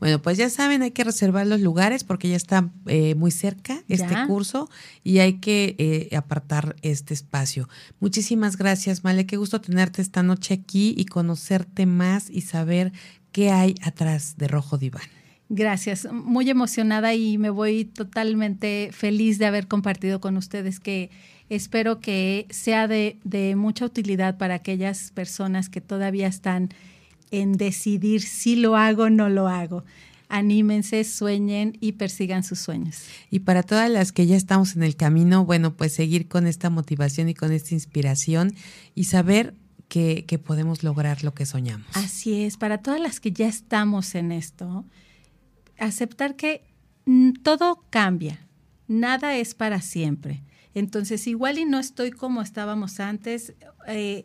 Bueno, pues ya saben, hay que reservar los lugares porque ya está eh, muy cerca este curso y hay que eh, apartar este espacio. Muchísimas gracias, Male. Qué gusto tenerte esta noche aquí y conocerte más y saber qué hay atrás de Rojo Diván. Gracias, muy emocionada y me voy totalmente feliz de haber compartido con ustedes que espero que sea de, de mucha utilidad para aquellas personas que todavía están en decidir si lo hago o no lo hago. Anímense, sueñen y persigan sus sueños. Y para todas las que ya estamos en el camino, bueno, pues seguir con esta motivación y con esta inspiración y saber que, que podemos lograr lo que soñamos. Así es, para todas las que ya estamos en esto, aceptar que todo cambia, nada es para siempre. Entonces, igual y no estoy como estábamos antes. Eh,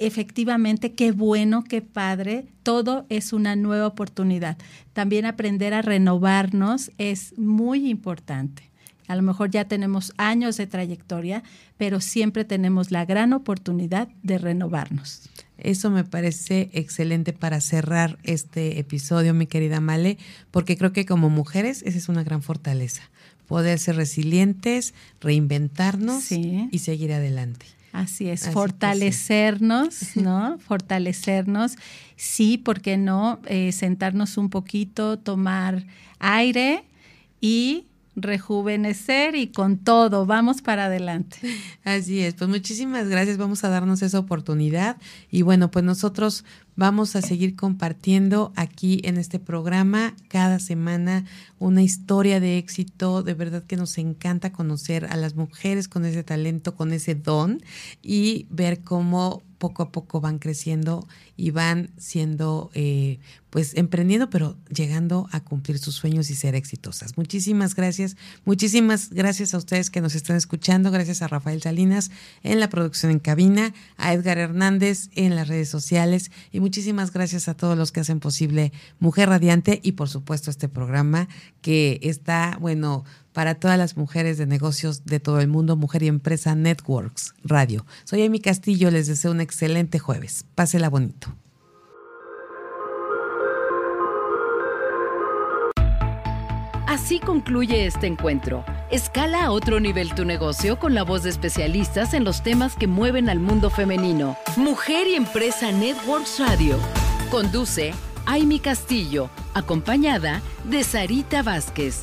efectivamente, qué bueno, qué padre, todo es una nueva oportunidad. También aprender a renovarnos es muy importante. A lo mejor ya tenemos años de trayectoria, pero siempre tenemos la gran oportunidad de renovarnos. Eso me parece excelente para cerrar este episodio, mi querida Male, porque creo que como mujeres esa es una gran fortaleza, poder ser resilientes, reinventarnos y seguir adelante. Así es, fortalecernos, ¿no? Fortalecernos, sí, ¿por qué no? Eh, sentarnos un poquito, tomar aire y rejuvenecer y con todo, vamos para adelante. Así es, pues muchísimas gracias, vamos a darnos esa oportunidad y bueno, pues nosotros Vamos a seguir compartiendo aquí en este programa cada semana una historia de éxito. De verdad que nos encanta conocer a las mujeres con ese talento, con ese don y ver cómo poco a poco van creciendo y van siendo, eh, pues, emprendiendo, pero llegando a cumplir sus sueños y ser exitosas. Muchísimas gracias, muchísimas gracias a ustedes que nos están escuchando, gracias a Rafael Salinas en la producción en cabina, a Edgar Hernández en las redes sociales y muchísimas gracias a todos los que hacen posible Mujer Radiante y por supuesto este programa que está, bueno, para todas las mujeres de negocios de todo el mundo, Mujer y Empresa Networks Radio. Soy Amy Castillo, les deseo un excelente jueves. Pásela bonito. Así concluye este encuentro. Escala a otro nivel tu negocio con la voz de especialistas en los temas que mueven al mundo femenino. Mujer y Empresa Networks Radio. Conduce Amy Castillo, acompañada de Sarita Vázquez.